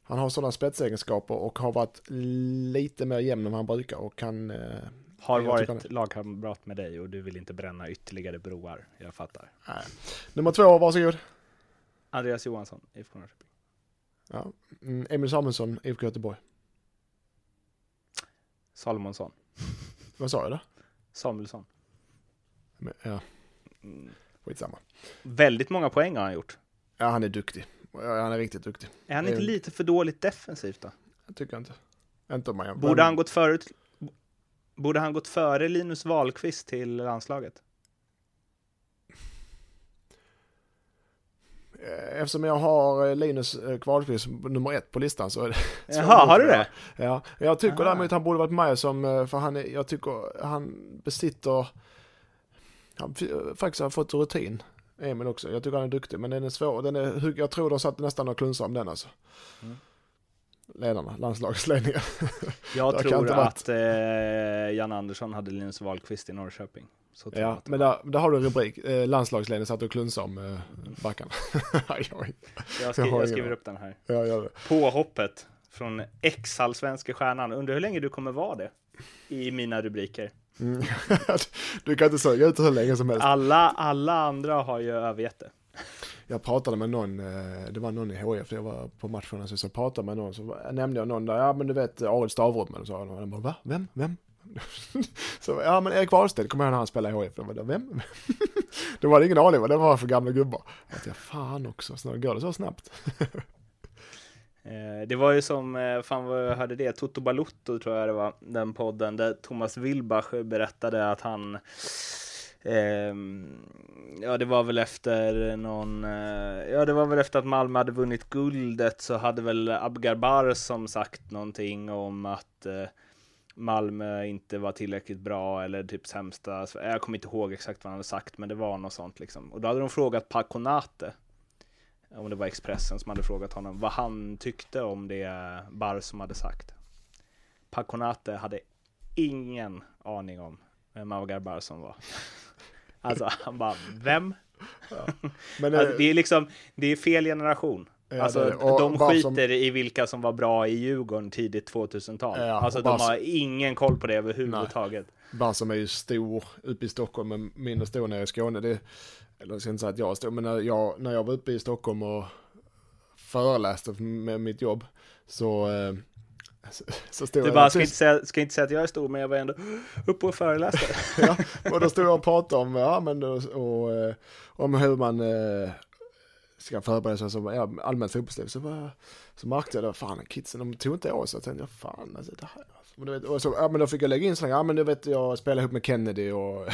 han har sådana spetsegenskaper och har varit lite mer jämn än han brukar och kan... Eh, Har varit lagkamrat med dig och du vill inte bränna ytterligare broar. Jag fattar. nej. Nummer två, varsågod. Andreas Johansson, IFK Norrköping. Ja. Mm, Emil Samuelsson, IFK Göteborg. Salomonsson. Vad sa jag då? Samuelsson. Men, ja, Mm. skitsamma. Väldigt många poäng har han gjort. Ja, han är duktig. Han är riktigt duktig. Är han inte lite för dåligt defensivt då? Jag tycker inte. Inte om man gör- Borde han gått före, borde han gått före Linus Wahlqvist till landslaget? Eftersom jag har eh, Linus eh, Kvalqvist nummer ett på listan så är det Jaha, har du det? Ja, jag tycker Aha. däremot han borde varit med som, eh, för han är, jag tycker han besitter, han faktiskt har fått rutin, Emil också. Jag tycker han är duktig, men den är svår, den är, jag tror de satt nästan och klunsade om den alltså. Mm. Ledarna, landslagsledningen. Jag tror att eh, Jan Andersson hade Linus Wahlqvist i Norrköping. Så Ja, men där, där har du en rubrik, eh, landslagsledningen satt och klunsade om eh, backarna. Jag, skri- jag jag skriver upp den här. Ja, gör det. Påhoppet från ex-allsvenska stjärnan. Undrar hur länge du kommer vara det i mina rubriker. Mm. du kan inte säga ut hur länge som helst. Alla, alla andra har ju övergett det. Jag pratade med någon, eh, det var någon i HF, jag var på matchen, så jag pratade med någon, så nämnde jag någon där, ja men du vet Arild Stavrum, eller så, och de bara, va? Vem? Vem? så, ja men Erik Wahlstedt, kommer jag ihåg när han spelade i HIF, de bara, vem? det var ingen aning vad det var för gamla gubbar. Jag tänkte, fan också, snart går det så snabbt? Eh, det var ju som, eh, fan vad jag hörde det, Toto Balutto tror jag det var, den podden där Thomas Wilbach berättade att han ehm, ja, det var väl efter någon, eh, ja, det var väl efter att Malmö hade vunnit guldet så hade väl Abgar Bar som sagt någonting om att eh, Malmö inte var tillräckligt bra eller typ sämsta. Jag kommer inte ihåg exakt vad han hade sagt, men det var något sånt liksom. Och då hade de frågat Paconate, om det var Expressen som hade frågat honom, vad han tyckte om det Bar som hade sagt. Paconate hade ingen aning om vem Avgar Bar som var. Alltså, han bara, vem? Ja. Men, alltså, det är liksom, det är fel generation. Ja, alltså, de skiter som... i vilka som var bra i Djurgården tidigt 2000-tal. Ja, alltså, de har ingen koll på det överhuvudtaget. Bara som är ju stor uppe i Stockholm, men mindre stor nere i Skåne. Det, eller jag ska inte säga att jag är stor, men när jag, när jag var uppe i Stockholm och föreläste med mitt jobb, så eh, så stod du bara, ska inte, säga, ska inte säga att jag är stor, men jag var ändå uppe och föreläste. ja, och då stod jag och pratade om, ja, men, och, och, eh, om hur man eh, ska förbereda sig som ja, allmänt fotbollsliv. Så, bara, så märkte jag då, fan kidsen de tog inte åt sig. Jag tänkte, fan alltså det här. Men, du vet, och så, ja, men då fick jag lägga in sådana, ja men du vet jag spelar ihop med Kennedy och,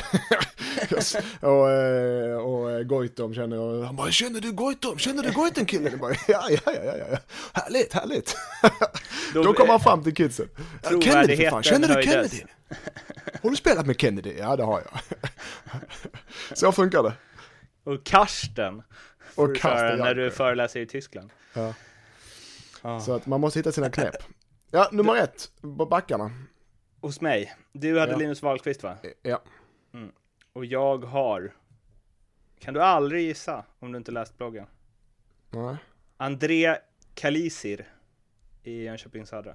och, eh, och, och Goitom känner jag. Han bara, känner du Goitom? Känner du Goitom killen? Jag bara, ja, ja, ja, ja, ja, härligt, härligt. Då, då kom han fram till kidsen. Kennedy för fan, känner du Kennedy? Har du spelat med Kennedy? Ja, det har jag. Så funkar det. Och Karsten och Karsten när du föreläser i Tyskland. Ja. Ah. Så att man måste hitta sina knep. Ja, nummer du... ett, backarna. Hos mig. Du hade ja. Linus Wahlqvist va? Ja. Mm. Och jag har, kan du aldrig gissa om du inte läst bloggen? Nej. André Kalisir i Jönköping Södra.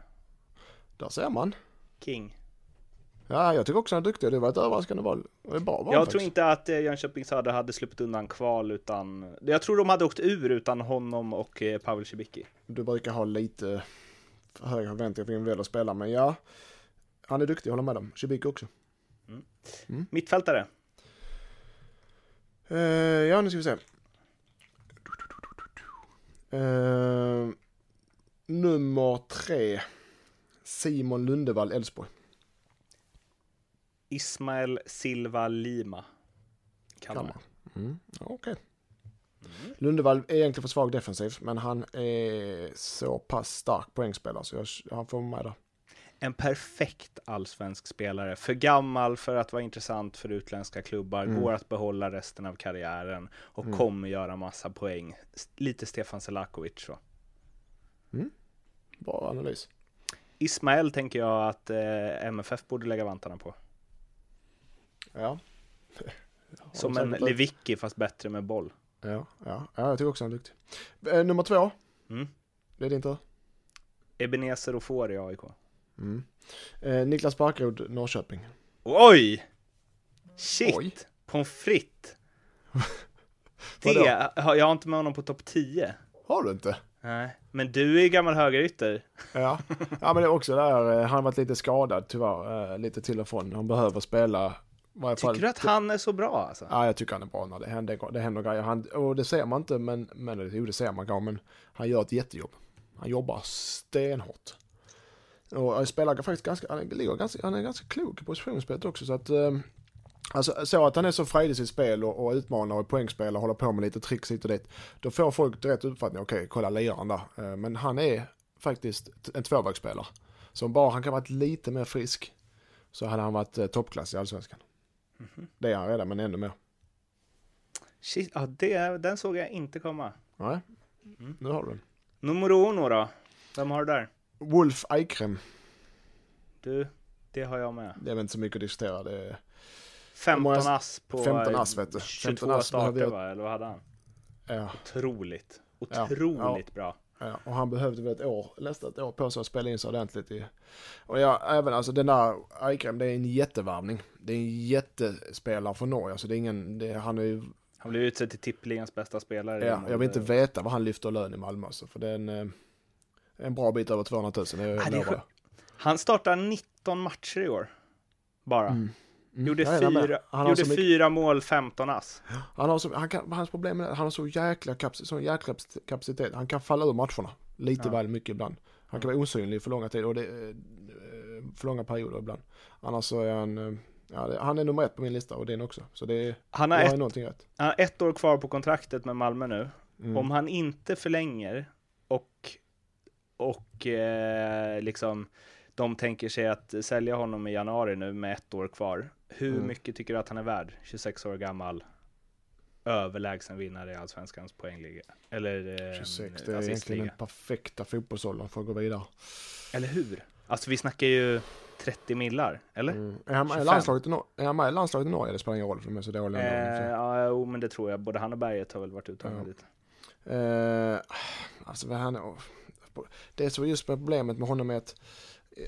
Där ser man. King. Ja, jag tycker också han är duktig. Det var ett överraskande val. Det bra val jag faktiskt. tror inte att eh, Jönköping Södra hade sluppit undan kval utan... Jag tror de hade åkt ur utan honom och eh, Pavel Cibicki. Du brukar ha lite högre förväntningar för en väl att spela, men ja. Han är duktig, jag håller med dem. Cibicki också. Mm. Mm. Mittfältare? Uh, ja, nu ska vi se. Uh, nummer tre. Simon Lundevall, Elfsborg. Ismael Silva Lima. Kalmar. Mm, Okej. Okay. Mm. Lundevall är egentligen för svag defensivt, men han är så pass stark poängspelare så jag, han får med där. En perfekt allsvensk spelare, för gammal för att vara intressant för utländska klubbar, mm. går att behålla resten av karriären och mm. kommer göra massa poäng. Lite Stefan Selakovic så. Mm. Bra analys. Ismael tänker jag att eh, MFF borde lägga vantarna på. Ja. Som en Lewicki fast bättre med boll. Ja, ja. ja jag tycker också han är duktig. Eh, nummer två. Mm. Det är din tur. Ebenezer och får i AIK. Mm. Eh, Niklas Barkrod, Norrköping. Oj! Shit! Oj. Pommes frites. det, jag har inte med honom på topp 10. Har du inte? Nej, men du är gammal högerytter. ja. ja, men det är också där, eh, han har varit lite skadad tyvärr, eh, lite till och från. Han behöver spela Tycker du att han är så bra alltså? Ja, jag tycker han är bra när det händer, det händer grejer. Han, och det ser man inte, men, men jo, det ser man kanske, men han gör ett jättejobb. Han jobbar stenhårt. Och han spelar faktiskt ganska, han är, ganska, han är ganska klok i positionsspelet också, så att eh, Alltså så att han är så frejdig i sitt spel och, och utmanar och poängspel och håller på med lite tricks hit och dit. Då får folk rätt uppfattning, okej, okay, kolla liraren där. Eh, men han är faktiskt en tvåvägsspelare. Så om bara han kan vara lite mer frisk så hade han varit eh, toppklass i allsvenskan. Mm-hmm. Det är han redan, men ännu mer. Shit, ja, det, den såg jag inte komma. Nej, mm. nu har du den. Nummer uno då? Vem har du där? Wolf Eikrem. Du, det har jag med. Det är väl inte så mycket att diskutera. Det är... 15 ass på 15 ass, vet du. 22 ass starter va, eller vad hade han? Ja. Otroligt. Otroligt ja. bra. Ja, och han behövde väl ett år, nästan ett år på sig att spela in sig ordentligt i. Och ja, även alltså den där Eikrem, det är en jättevärvning. Det är en jättespelare för Norge, alltså det är ingen, det, han är ju... Han blev utsedd till tippligans bästa spelare. Ja, jag vill inte veta vad han lyfter lön i Malmö alltså, för det är en, eh, en bra bit över 200 000. Det, ah, det är han startar 19 matcher i år. Bara. Mm. Mm. Gjorde, fyra, han gjorde fyra mål, 15 ass. Han har så, han kan, hans problem är att han har så jäkla, kapacitet, så jäkla kapacitet. Han kan falla ur matcherna lite ja. väl mycket ibland. Han kan vara osynlig för långa tider och det, eh, för långa perioder ibland. Annars så är han, eh, Ja, han är nummer ett på min lista och din också. Så det är, Han har ett, någonting rätt. han har ett år kvar på kontraktet med Malmö nu. Mm. Om han inte förlänger och, och eh, liksom de tänker sig att sälja honom i januari nu med ett år kvar. Hur Mm. mycket tycker du att han är värd? 26 år gammal. Överlägsen vinnare i Allsvenskans poängliga. Eller eh, 26, det är egentligen den perfekta fotbollsåldern för att gå vidare. Eller hur? Alltså vi snackar ju 30 millar, eller? Mm. Är, han med i 25? landslaget i Nor- är han med i landslaget i Norge? Det spelar ingen roll för de är så dåliga. Eh, ja, jo, men det tror jag. Både han och Berget har väl varit uttagna Ja. dit. Eh, alltså vad han, det är så just problemet med honom är att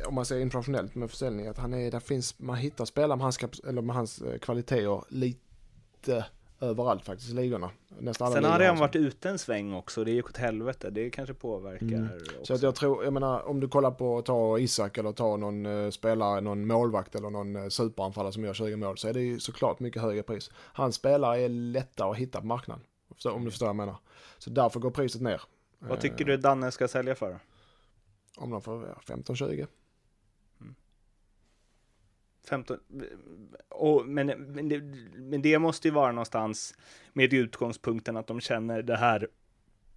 om man ser internationellt med försäljning att han är, där finns, man hittar spelare med hans, eller med hans eh, kvaliteter lite överallt faktiskt i ligorna. Nästan alla Sen har han så. varit ute en sväng också. Det är ju åt helvete. Det kanske påverkar Mm. Så att jag tror, jag menar om du kollar på ta Isak eller ta någon eh, spelare, någon målvakt eller någon eh, superanfallare som gör 20 mål så är det ju såklart mycket högre pris. Hans spelare är lättare att hitta på marknaden. Om du förstår vad jag menar. Så därför går priset ner. Vad tycker Eh, du Danne ska sälja för? Om de får ja, 15-20. 15? Och, men, men, det, men det måste ju vara någonstans med utgångspunkten att de känner det här,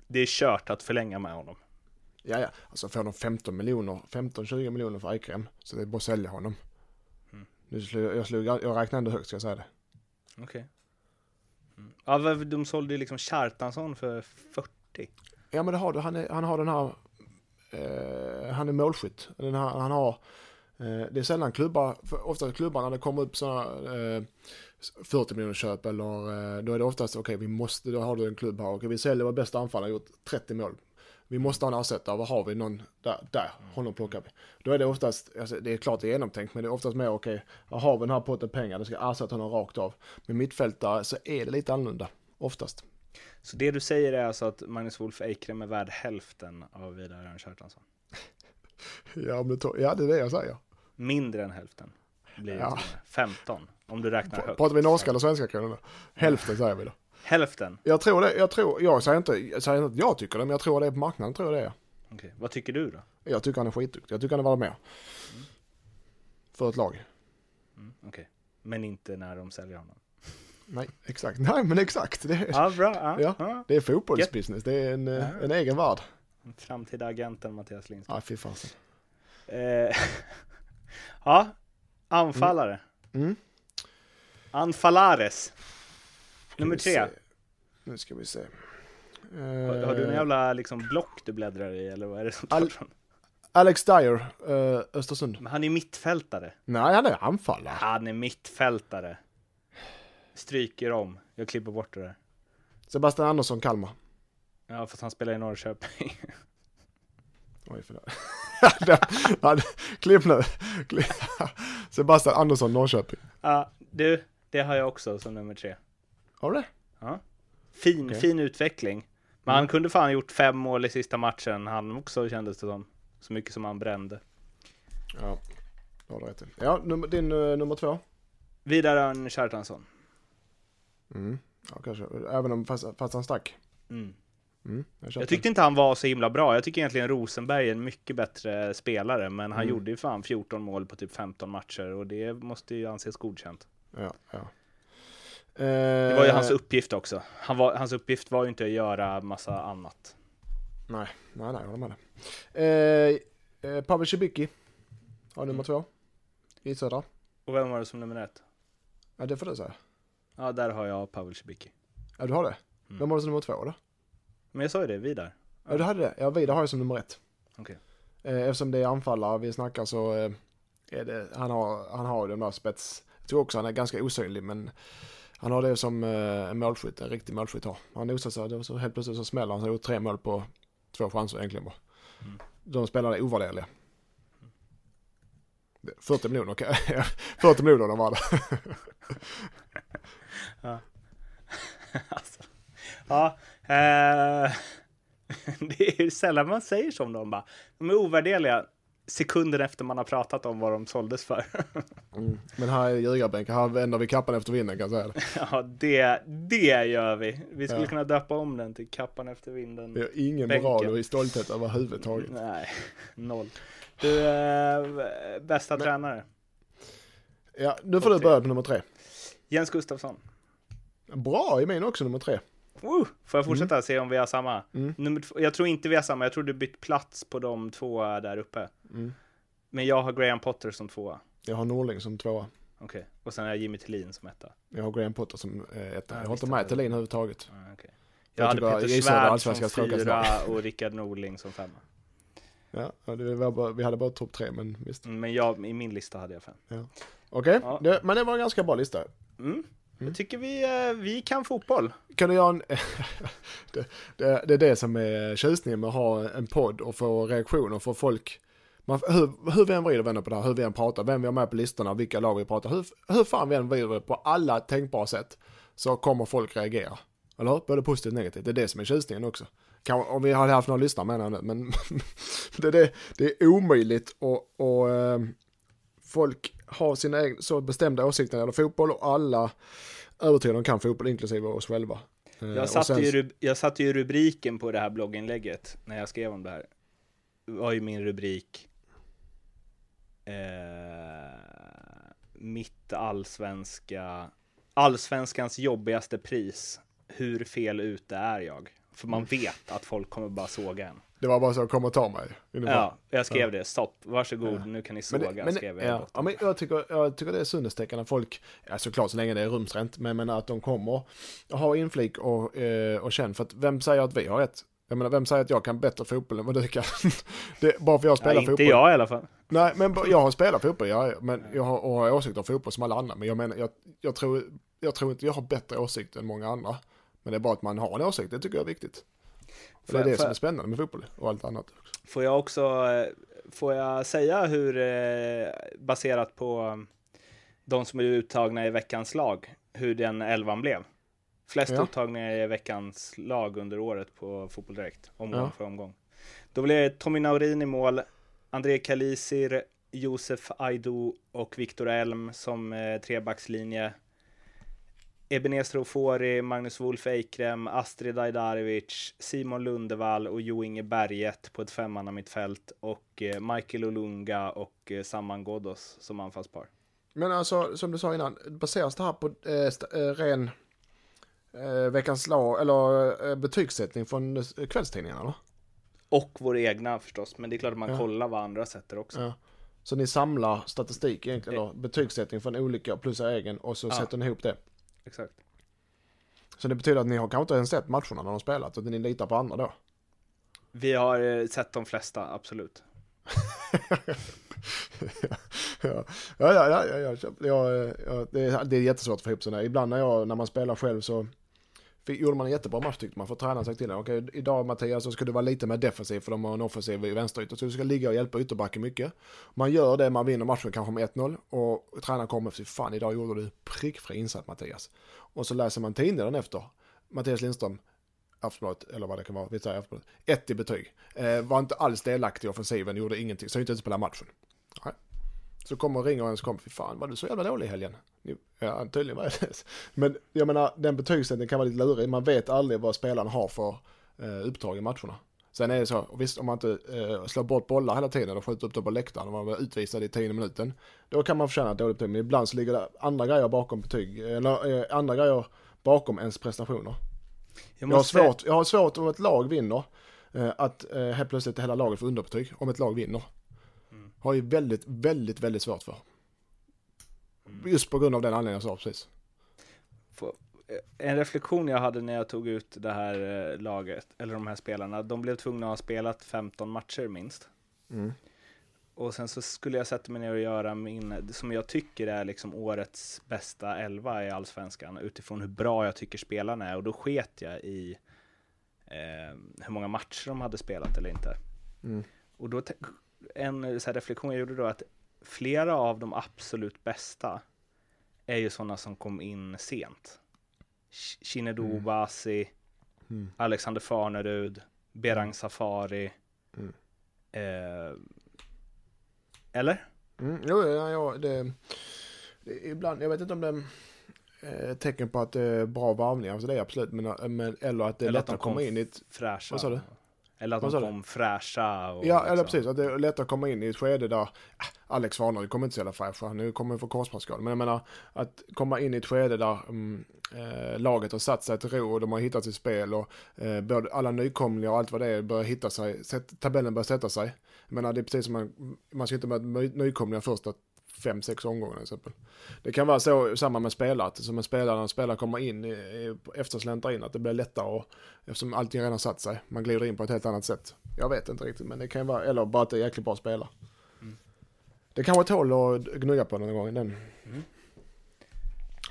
det är kört att förlänga med honom. Ja, ja. Alltså får de 15 miljoner, 15-20 miljoner för Eikrem. Så det är bara att sälja honom. Mm. Nu slog, jag, slog, jag räknade ändå högt ska jag säga det. Okej. Mm. Ja, de sålde ju liksom Kjartansson för 40. Ja men det har du, han, är, han har den här, eh, han är målskytt. Den här, han har, eh, det är sällan klubbar, oftast ofta klubbar när det kommer upp sådana eh, 40 miljoner köp eller eh, då är det oftast okej vi måste, då har du en klubb här, okej vi säljer vår bästa anfallare, gjort 30 mål. Vi måste ha en ersättare, vad har vi? Någon där, där, honom plockar vi. Då är det oftast, alltså, det är klart det är genomtänkt, men det är oftast mer okej, okay, har vi den här potten pengar, det ska ersätta honom rakt av. Med mittfältare så är det lite annorlunda, oftast. Så det du säger är alltså att Magnus Wolf Eikrem är värd hälften av Vidar Örn Kjartansson? Ja, om du tar, ja det är det jag säger. Mindre än hälften blir det Ja. till och med. 15 om du räknar högt. Pratar vi norska eller svenska kronor? Hälften säger vi då. Hälften? Jag tror det, jag tror, jag säger inte, jag säger inte att jag tycker det, men jag tror det är på marknaden, tror jag det är. Okej, vad tycker du då? Jag tycker han är skitduktig, jag tycker han är värd mer. För ett lag. Mm, Okej, men inte när de säljer honom. Nej, exakt. Nej, men exakt. Det är, Ja, bra. Ja, Ja. det är fotbollsbusiness, det är en, en egen värld. Framtida agenten Mattias Lindström. Ja, fy fasen. Eh, ja, anfallare. Mm. Anfallares. Ska Nummer tre. se. Nu ska vi se. Har, har du en Eh, jävla liksom, block du bläddrar i eller vad är det som tar från? Alex Dyer, eh, Östersund. Men han är mittfältare. Nej, han är anfallare. Han är mittfältare. Stryker om. Jag klipper bort det där. Sebastian Andersson, Kalmar. Ja, fast han spelar i Norrköping. Oj, förlåt. Ja, Klipp nu. Sebastian Andersson, Norrköping. Ja, du, det har jag också som nummer tre. Har du det? Fin, Okej. fin utveckling. Men Mm. han kunde fan gjort fem mål i sista matchen. Han också kändes det som. Så mycket som han brände. Ja, det har du rätt i. Ja, nummer, din uh, nummer två. Vidar Örn Kjartansson. Mm. Ja, kanske. Även om fast, fast han stack. Mm. Mm, jag, Jag tyckte inte han var så himla bra. Jag tycker egentligen Rosenberg är en mycket bättre spelare. Men han Mm. gjorde ju fan 14 mål på typ 15 matcher. Och det måste ju anses godkänt. Ja, ja. Det var ju hans uppgift också. Han var, hans uppgift var ju inte att göra massa annat. Nej, nej, nej, jag håller med dig. Eh, eh, Pavel Cibicki. Har nummer två. I södra. Och vem var det som nummer ett? Ja, det får du säga. Ja, där har jag Pavel Cibicki. Ja, du har det. Mm. Vem har du som nummer två då? Men jag sa ju det, Vidar. Ja, du hade det. Ja, Vida har jag som nummer ett. Okej. Eh, eftersom det är anfallare vi snackar så eh, är det, han har, han har den där spets. Jag tror också han är ganska osynlig men han har det som eh, en målskytt, en riktig målskytt har. Han nosar sig, så helt plötsligt så smäller han, så har gjort tre mål på två chanser egentligen bara. Mm. De spelarna är ovärderliga. Det- 40 miljoner, okej. 40 miljoner de var det. alltså. Ja, eh, det är sällan man säger som dem bara. De är ovärderliga sekunden efter man har pratat om vad de såldes för. Mm. Men här är ljugarbänken, här vänder vi kappan efter vinden kan jag säga det. ja, det, det gör vi. Vi skulle Ja. kunna döpa om den till kappan efter vinden. Vi har ingen Bänken. moral och stolthet överhuvudtaget. Nej, noll. Du, eh, bästa Men- tränare? Ja, nu får du börja på nummer tre. Jens Gustafsson. Bra i min också, nummer tre. Woo! Får jag fortsätta se om vi har samma? Mm. Nummer två, jag tror inte vi har samma, jag tror du bytt plats på de två där uppe. Mm. Men jag har Graham Potter som tvåa. Jag har Norling som tvåa. Okej, och sen har jag Jimmy Tillin som etta. Jag har Graham Potter som eh, etta. Ja, jag har inte med du. Thelin överhuvudtaget. Ah, okej. Jag Jag hade Peter Svärd som fyra och Rickard Norling som femma. Ja, ja, bara, vi hade bara topp tre, men visst. Mm, Men jag, i min lista hade jag fem. Okej, Ja. det- men det var en ganska bra lista. Mm. Jag tycker vi, eh, vi kan fotboll. Kan du göra en... det, det, det är det som är tjusningen med att ha en podd och få reaktioner från folk. Man, hur, hur vi än vrider och vänder på det här, hur vi än pratar, vem vi har med på listorna, vilka lag vi pratar, hur, hur fan vi än vrider på alla tänkbara sätt så kommer folk reagera. Eller hur? Både positivt och negativt. Det är det som är tjusningen också. Kan, om vi hade haft några lyssnare menar jag nu, men det, det, det är omöjligt och, och eh, folk har sina egna, så bestämda åsikter när det gäller fotboll och alla övertygade de kan fotboll, inklusive oss själva. Eh, Jag satte, sen- ju, jag satte ju rubriken på det här blogginlägget när jag skrev om det här. var ju min rubrik eh, Mitt allsvenska Allsvenskans jobbigaste pris Hur fel ute är jag? För man vet att folk kommer bara såga en. Det var bara så, kom och ta mig. ungefär. Ja, jag skrev det. Stopp, varsågod, Ja. nu kan ni Men, såga. det, men, skrev jag ja, ja, men jag, tycker, jag tycker det är sundhetstecken när folk, ja, såklart så länge det är rumsrent, men jag menar att de kommer och har inflik och, eh, och känn. För att vem säger att vi har rätt? Jag menar, vem säger att jag kan bättre fotboll än vad du kan? det, bara för jag ja, spelar inte fotboll. jag i alla fall. Nej, men jag har spelat fotboll, ja, men jag har, och har åsikter om fotboll som alla andra. Men jag menar, jag, jag, tror, jag tror inte jag har bättre åsikter än många andra. Men det är bara att man har en åsikt, det tycker jag är viktigt. Och det är det som är spännande med fotboll och allt annat. Också. Får jag också, eh, får jag säga hur, eh, baserat på de som är uttagna i veckans lag, hur den elvan blev? Flest Ja. uttagningar i veckans lag under året på Fotboll Direkt, omgång Ja. för omgång. Då blev det Tommy Naurin i mål, André Kalisir, Josef Aido och Viktor Elm som eh, trebackslinje. Ebenezer Ofori, Magnus Wolf Eikrem, Astrid Ajdarevic, Simon Lundevall och Jo Inge Berget på ett femmannamittfält och eh, Michael Olunga och eh, Saman Ghoddos som anfallspar. Men alltså, som du sa innan, baseras det här på eh, eh, ren eh, veckans lag, eller eh, betygssättning från kvällstidningarna? Eller? Och vår egna förstås, men det är klart att man Ja. kollar vad andra sätter också. Ja. Så ni samlar statistik egentligen, eller betygssättning från olika plus er egen och så Ja. sätter ni ihop det. Exakt. Så det betyder att ni har kanske inte ens sett matcherna när de spelat, utan ni litar på andra då? Vi har eh, sett de flesta, absolut. ja, ja, ja, ja, ja, ja, ja, ja det, är, det är jättesvårt att få ihop sådana. Ibland när, jag, när man spelar själv så gjorde man en jättebra match tyckte man, för tränaren sagt till en. Okej, idag Mattias så ska du vara lite mer defensiv för de har en offensiv i vänsterytter. Så du ska ligga och hjälpa ytterbacken mycket. Man gör det, man vinner matchen kanske med 1-0 och tränaren kommer och säger fan idag gjorde du prickfri insats Mattias. Och så läser man tidningen efter. Mattias Lindström, Aftonbladet, eller vad det kan vara, vi säger Aftonbladet. Ett i betyg. Eh, var inte alls delaktig i offensiven, gjorde ingenting, så inte ens spela matchen. Så kommer och ringer ens kompis, fy fan var du så jävla dålig i helgen? Ja, tydligen var jag det. Men jag menar, den betygssättningen kan vara lite lurig. Man vet aldrig vad spelaren har för eh, uppdrag i matcherna. Sen är det så, och visst om man inte eh, slår bort bollar hela tiden och skjuter upp dem på läktaren och man blir utvisad i tionde minuten. Då kan man förtjäna ett dåligt betyg. Men ibland så ligger det andra grejer bakom betyg, eller eh, andra grejer bakom ens prestationer. Jag har, svårt, jag har svårt om ett lag vinner, eh, att eh, helt plötsligt hela laget får underbetyg om ett lag vinner. Har ju väldigt, väldigt, väldigt svårt för. Just på grund av den anledningen jag sa precis. Få- En reflektion jag hade när jag tog ut det här eh, laget, eller de här spelarna, de blev tvungna att ha spelat 15 matcher minst. Mm. Och sen så skulle jag sätta mig ner och göra min, som jag tycker är liksom årets bästa elva i Allsvenskan, utifrån hur bra jag tycker spelarna är. Och då sket jag i eh, hur många matcher de hade spelat eller inte. Mm. Och då, en så här reflektion jag gjorde då att flera av de absolut bästa är ju sådana som kom in sent. Sh- Shinedo Mm. Obasi, Mm. Alexander Farnerud, Berang Safari. Mm. Eh, eller? Mm, jo, ja, ja, det, det, ibland, jag vet inte om det är ett tecken på att det är bra varvning, alltså det är absolut, men, men, eller att det är Eller att lätt de att komma kom in i ett, Fräscha. Vad sa du? Eller att de kom fräscha. Och Ja, eller liksom- precis. Att det är lätt att komma in i ett skede där, äh, Alex Farnerud kommer inte så jävla fräscha, nu kommer han få korsbandsskada. Men jag menar, att komma in i ett skede där mm, eh, laget har satt sig till ro och de har hittat sitt spel och eh, både alla nykomlingar och allt vad det är börjar hitta sig, sätt, tabellen börjar sätta sig. Jag menar, det är precis som man, man ska inte möta ny- nykomlingar första fem, sex omgångar till exempel. Det kan vara så samma med spelare, att som en spelare, när en spelare kommer in i, i, eftersläntar in, att det blir lättare och, eftersom allting redan satt sig. Man glider in på ett helt annat sätt. Jag vet inte riktigt, men det kan ju vara, eller bara att det är jäkligt bra spelare. Det kanske tål att gnugga på någon gång. Den. Mm.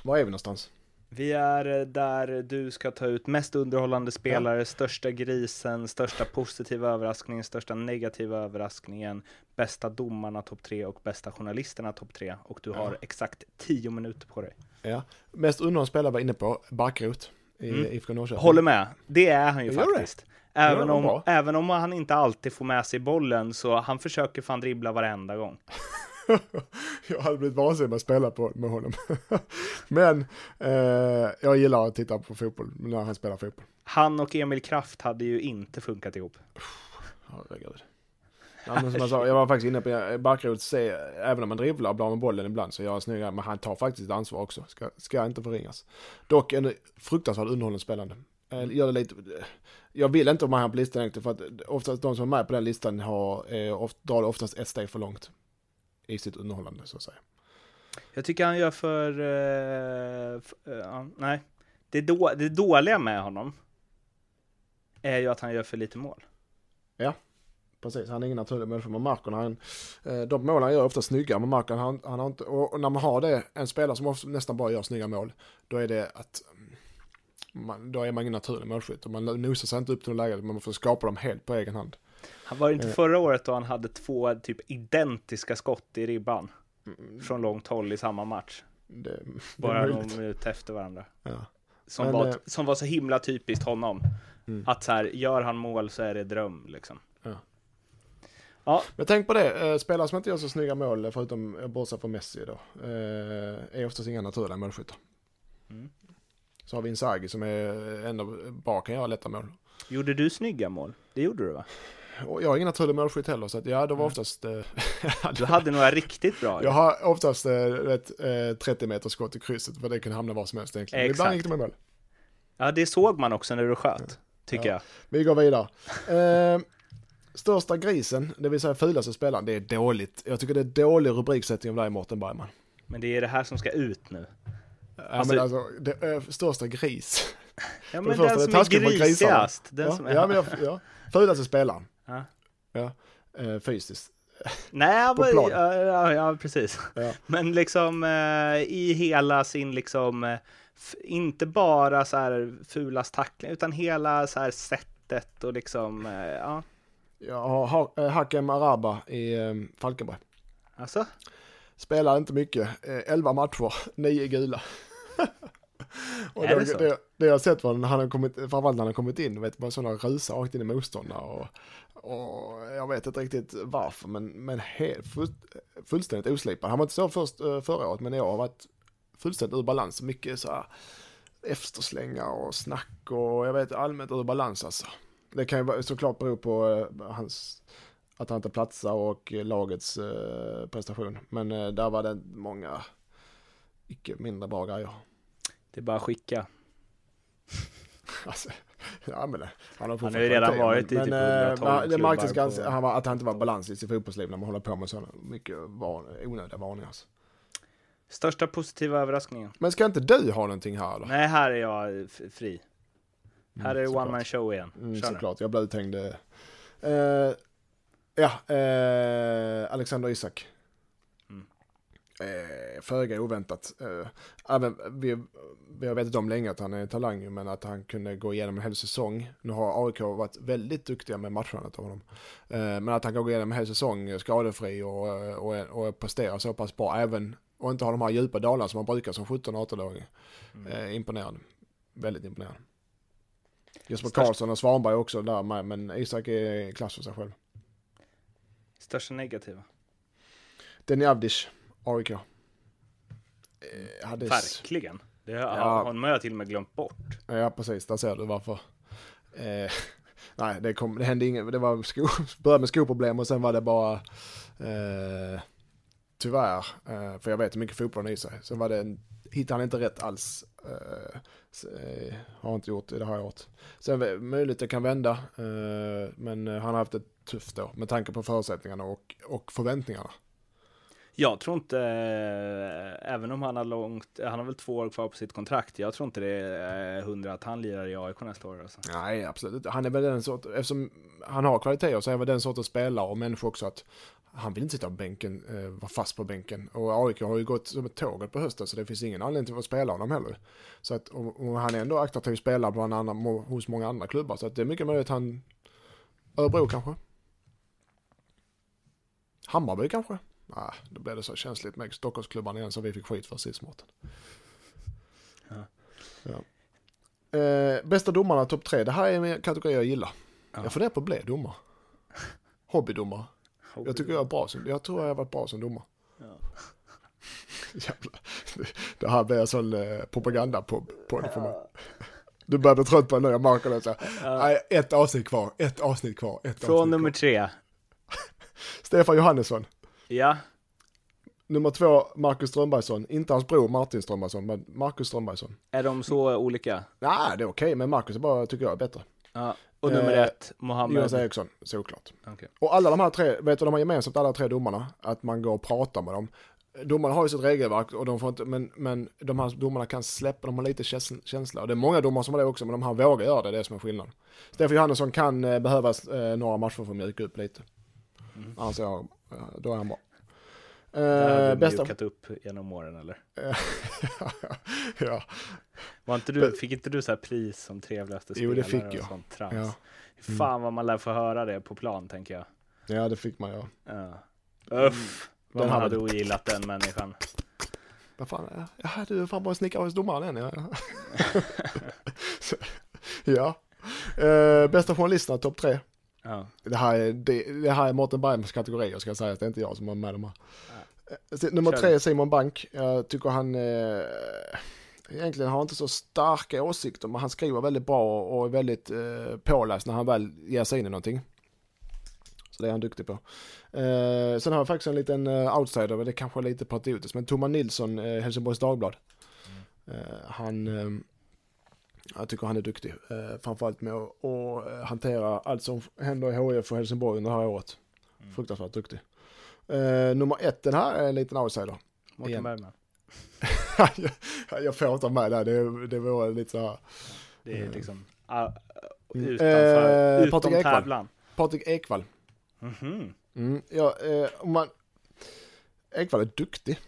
Var är vi någonstans? Vi är eh, där du ska ta ut mest underhållande spelare, största grisen, största positiva överraskningen, största negativa överraskningen, bästa domarna topp tre och bästa journalisterna topp tre. Och du har Ja. exakt tio minuter på dig. Ja. Mest underhållande spelare var inne på, Barkrot i Mm. IFK Norrköping. Håller med, det är han ju det? faktiskt. Även Ja, om, även om han inte alltid får med sig bollen så han försöker fan dribbla varenda gång. jag hade blivit vansinnig med att spela på, med honom. men eh, jag gillar att titta på fotboll när han spelar fotboll. Han och Emil Kraft hade ju inte funkat ihop. Herregud. Ja, men som jag, sa, jag var faktiskt inne på Barkrot, se, även om man dribblar och blir med bollen ibland så gör han snygga, men han tar faktiskt ansvar också. Ska, ska inte förringas. Dock en fruktansvärt underhållande spelande. Eh, Gör det lite, jag vill inte ha han på listan egentligen för att oftast de som är med på den listan har, eh, oft, drar det oftast ett steg för långt. I sitt underhållande så att säga. Jag tycker han gör för... eh, f- eh, ja, nej. Det, då, det dåliga med honom är ju att han gör för lite mål. Precis, han är ingen naturlig människa med marken. Han, eh, de mål han gör är ofta snygga med marken. Han, han har inte, och och när man har det, en spelare som ofta, nästan bara gör snygga mål, då är det att mm, man, då är man ingen naturlig målskytt. Och Man nosar sig inte upp till läget, man får skapa dem helt på egen hand. Han var det inte Eh. förra året då han hade två typ identiska skott i ribban Mm, från långt håll i samma match. Det, det Bara någon minut efter varandra. Ja. Som, Men, var, eh, som var så himla typiskt honom. Mm. Att så här, gör han mål så är det dröm liksom. Ja. Ja, Men tänk på det, eh, spelare som inte gör så snygga mål, förutom bortsett från Messi då, är oftast inga naturliga målskyttar. Mm. Så har vi Inzaghi som är ändå bra, kan göra lätta mål. gjorde du snygga mål? Det gjorde du va? Och jag är ingen naturlig målskytt heller, så att, ja, det var Mm. oftast... Eh, Du hade några riktigt bra. Jag har oftast eh, ett, eh, 30 meter skott i krysset för det kan hamna var som helst egentligen. Men Ibland Exakt. gick det med mål. Ja, det såg man också när du sköt, tycker Ja. jag. Vi går vidare. Eh, största grisen, det vill säga fulaste spelaren, det är dåligt. Jag tycker det är dålig rubriksättning av dig Mårten Bergman. Men det är det här som ska ut nu. Ja, Alltså- men alltså, det, eh, största gris. Ja, men den är som är grisigast. Den ja, som är... ja, men jag, ja. Fulaste spelaren. Ja. Ja. Eh, fysiskt. Nej, men, ja, ja, ja, precis. Ja. Men liksom eh, i hela sin liksom, eh, inte bara så här fulast tackling, utan hela så här sättet och liksom, eh, ja, Jag har ha, eh, Hakem Araba i eh, Falkenberg. alltså. Spelar inte mycket. Eh, 11 matcher, 9 gula. och Är det, det så? Det, det jag har sett var när han har kommit, framförallt när han har kommit in, vet man sådana rusar rakt in i motståndare och, och jag vet inte riktigt varför men, men helt full, fullständigt oslipad. Han var inte så först eh, förra året men i år har varit fullständigt ur balans. Mycket så här efterslängar och snack och jag vet allmänt ur balans alltså. Det kan ju såklart bero på eh, hans, att han inte platsar och lagets eh, prestation. Men där var det många icke mindre bra grejer. Det är bara att skicka. Alltså, ja, men, han, har Han har ju redan varit i typ men, 112 eh, Det märktes ganska, han var, att han inte var balans i sitt fotbollsliv när man håller på med sådana mycket van, onödiga varningar. alltså. Största positiva överraskningen? Men ska inte du ha någonting här eller? Nej, här är jag fri. Här är det Mm, one såklart. man show igen. Mm, Kör nu. såklart, jag blev uthängd. Eh, ja, eh, Alexander Isak. Eh, föga oväntat. Eh, även, vi, vi har vetat om länge att han är en talang, men att han kunde gå igenom en hel säsong. Nu har AIK varit väldigt duktiga med matchandet av honom. Eh, men att han kan gå igenom en hel säsong skadefri och, och, och prestera så pass bra, även och inte ha de här djupa dalarna som man brukar som 17-18-åring. Mm. Eh, imponerande. Väldigt imponerande. Jesper Störst- Karlsson och Svanberg också där med, men Isak är klass för sig själv. Största negativa? Denny Avdic, AIK. Eh, hade Verkligen. Det har, Ja. honom har jag till och med glömt bort. Ja, precis. Där ser du varför. Eh, nej, det, kom, det hände inget. Det var sko, började med skoproblem och sen var det bara eh, tyvärr, eh, för jag vet hur mycket fotboll har i sig. Sen var det, en, hittade han inte rätt alls. Eh, så, eh, har inte gjort det det här året. Sen möjligt det kan vända, eh, men han har haft det tufft då med tanke på förutsättningarna och, och förväntningarna. Jag tror inte, eh, även om han har långt, han har väl två år kvar på sitt kontrakt. Jag tror inte det är hundra att han lirar i AIK nästa år. Alltså. Nej, absolut inte. Han är väl den sorten, eftersom han har kvaliteter så är han väl den sortens spelare och människa också att han vill inte sitta på bänken, eh, vara fast på bänken. Och AIK har ju gått som ett tåg på hösten så det finns ingen anledning till att spela honom heller. Så att och, och han är ändå attraktiv spelare bland andra, hos många andra klubbar. Så att det är mycket möjligt att han, Örebro kanske? Hammarby kanske? Nej, då blev det så känsligt med Stockholmsklubbarna igen som vi fick skit för sist Mårten. Ja. ja. Eh, bästa domarna topp tre. Det här är en kategori jag gillar. Ja. Jag funderar på att bli domare. Hobbydomare. Hobby. Jag tycker jag är bra som, jag tror jag har varit bra som domare. Ja. Jävlar. Det här blir en sån eh, propaganda på, på det för mig. Du börjar bli trött på det nu, jag märker det. Så. Ja. Ett avsnitt kvar, ett avsnitt kvar. Ett Från avsnitt nummer kvar. tre. Stefan Johannesson. Ja. Nummer två, Marcus Strömbergsson. Inte hans bror Martin Strömbergsson, men Marcus Strömbergsson. Är de så olika? Nej, det är okej, men Marcus är bara, tycker jag, är bättre. Ja. Och nummer eh, ett, Mohammed? Jonas Eriksson, såklart. Okay. Och alla de här tre, vet du de har gemensamt, alla tre domarna? Att man går och pratar med dem. Domarna har ju sitt regelverk, och de får inte, men, men de här domarna kan släppa, de har lite känsla. Och det är många domare som har det också, men de här vågar göra det, det är det som är skillnaden. Stefan Johannesson kan eh, behövas eh, några matcher för att mjuka upp lite. Mm. Alltså, då är han bra. Det har du mjukat upp genom åren eller? ja. Var inte du, fick inte du så här pris som trevligaste spelare? Jo, det fick jag. Sånt trams? Ja. Mm. Fan vad man lär få höra det på plan, tänker jag. Ja, det fick man ja. ja. Uff, vad den man hade ogillat den människan. Vad fan, ja, du är fan bara snickare hos domaren än. Ja. ja. Uh, bästa journalisterna, topp tre. Ja. Det, här är, det, det här är Mårten Bergmans kategorier ska jag säga, det är inte jag som har med dem här. Ja. Nummer tre är Simon Bank. Jag tycker han eh, egentligen har inte så starka åsikter, men han skriver väldigt bra och är väldigt eh, påläst när han väl ger sig in i någonting. Så det är han duktig på. Eh, sen har jag faktiskt en liten eh, outsider, men det kanske är lite patriotiskt, men Thomas Nilsson, eh, Helsingborgs Dagblad. Mm. Eh, han eh, jag tycker han är duktig. Eh, framförallt med att, eh, hantera allt som händer i HIF och Helsingborg under det här året. Mm. Fruktansvärt duktig. Eh, nummer ett, den här är en liten outsider. Mårten Bergman. jag, jag får inte med där, det, det vore lite så här. Det är liksom uh, utanför, uh, utom Patrik tävlan. Patrik Ekwall. Mm -hmm. mm, ja, eh, om man, Ekwall är duktig.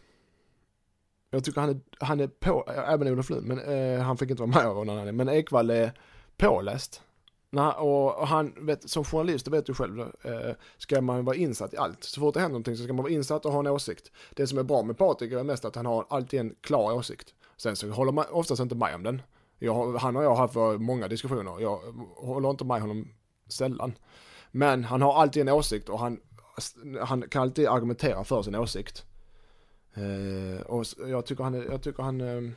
Jag tycker han är, han är på, äh, även Olof Lund, men eh, han fick inte vara med av någon anledning. Men Ekvall är påläst. Nah, och, han vet, som journalist, det vet du själv, eh, ska man vara insatt i allt. Så fort det händer någonting så ska man vara insatt och ha en åsikt. Det som är bra med Patrik är mest att han har alltid en klar åsikt. Sen så håller man oftast inte med om den. Jag, han och jag har haft många diskussioner, jag håller inte med honom sällan. Men han har alltid en åsikt och han, han kan alltid argumentera för sin åsikt. Eh, och jag tycker han, är, jag tycker han, eh,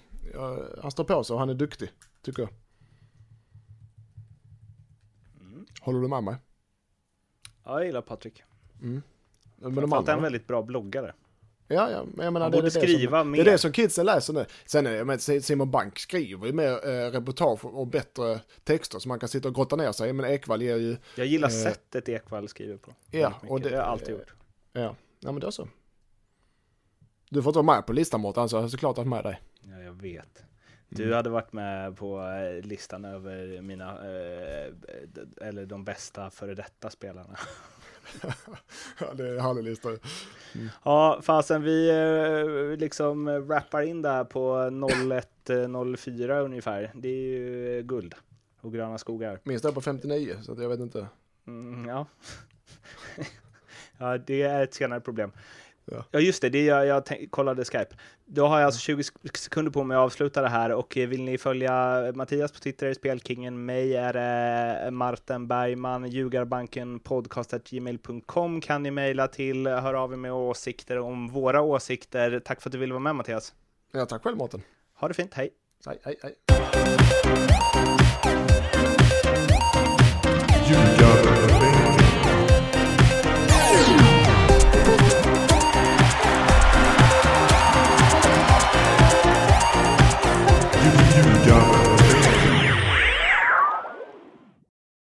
han står på sig och han är duktig, tycker jag. Mm. Håller du med mig? Ja, jag gillar Patrik. Mm. Men de andra, är en väldigt bra bloggare. Ja, ja, men jag menar, det, borde det, som, det är det som kidsen läser nu. Sen är det, Simon Bank skriver ju mer eh, reportage och bättre texter så man kan sitta och grotta ner sig. Men Ekvall ger ju... Jag gillar eh, sättet Ekvall skriver på. Ja, och det, det har jag alltid gjort. Ja, ja men det är så. Du får inte vara med på listan Mårten, så jag har såklart haft med dig. Ja, jag vet. Du mm. hade varit med på eh, listan över mina, eh, eller de bästa före detta spelarna. ja, det är en härlig lista. Mm. Ja, fasen vi eh, liksom rappar in där på 01.04 ungefär. Det är ju guld och gröna skogar. Minst på 59, så jag vet inte. Mm, ja. ja, det är ett senare problem. Ja. ja, just det, det jag, jag kollade Skype. Då har jag alltså 20 sekunder på mig att avsluta det här och vill ni följa Mattias på Twitter är Spelkingen, mig är det Martin Bergman, Ljugarbanken podcast.gmail.com kan ni mejla till, höra av er med åsikter om våra åsikter. Tack för att du ville vara med Mattias. Ja, tack själv Mårten. Ha det fint, hej. Hej, hej, hej.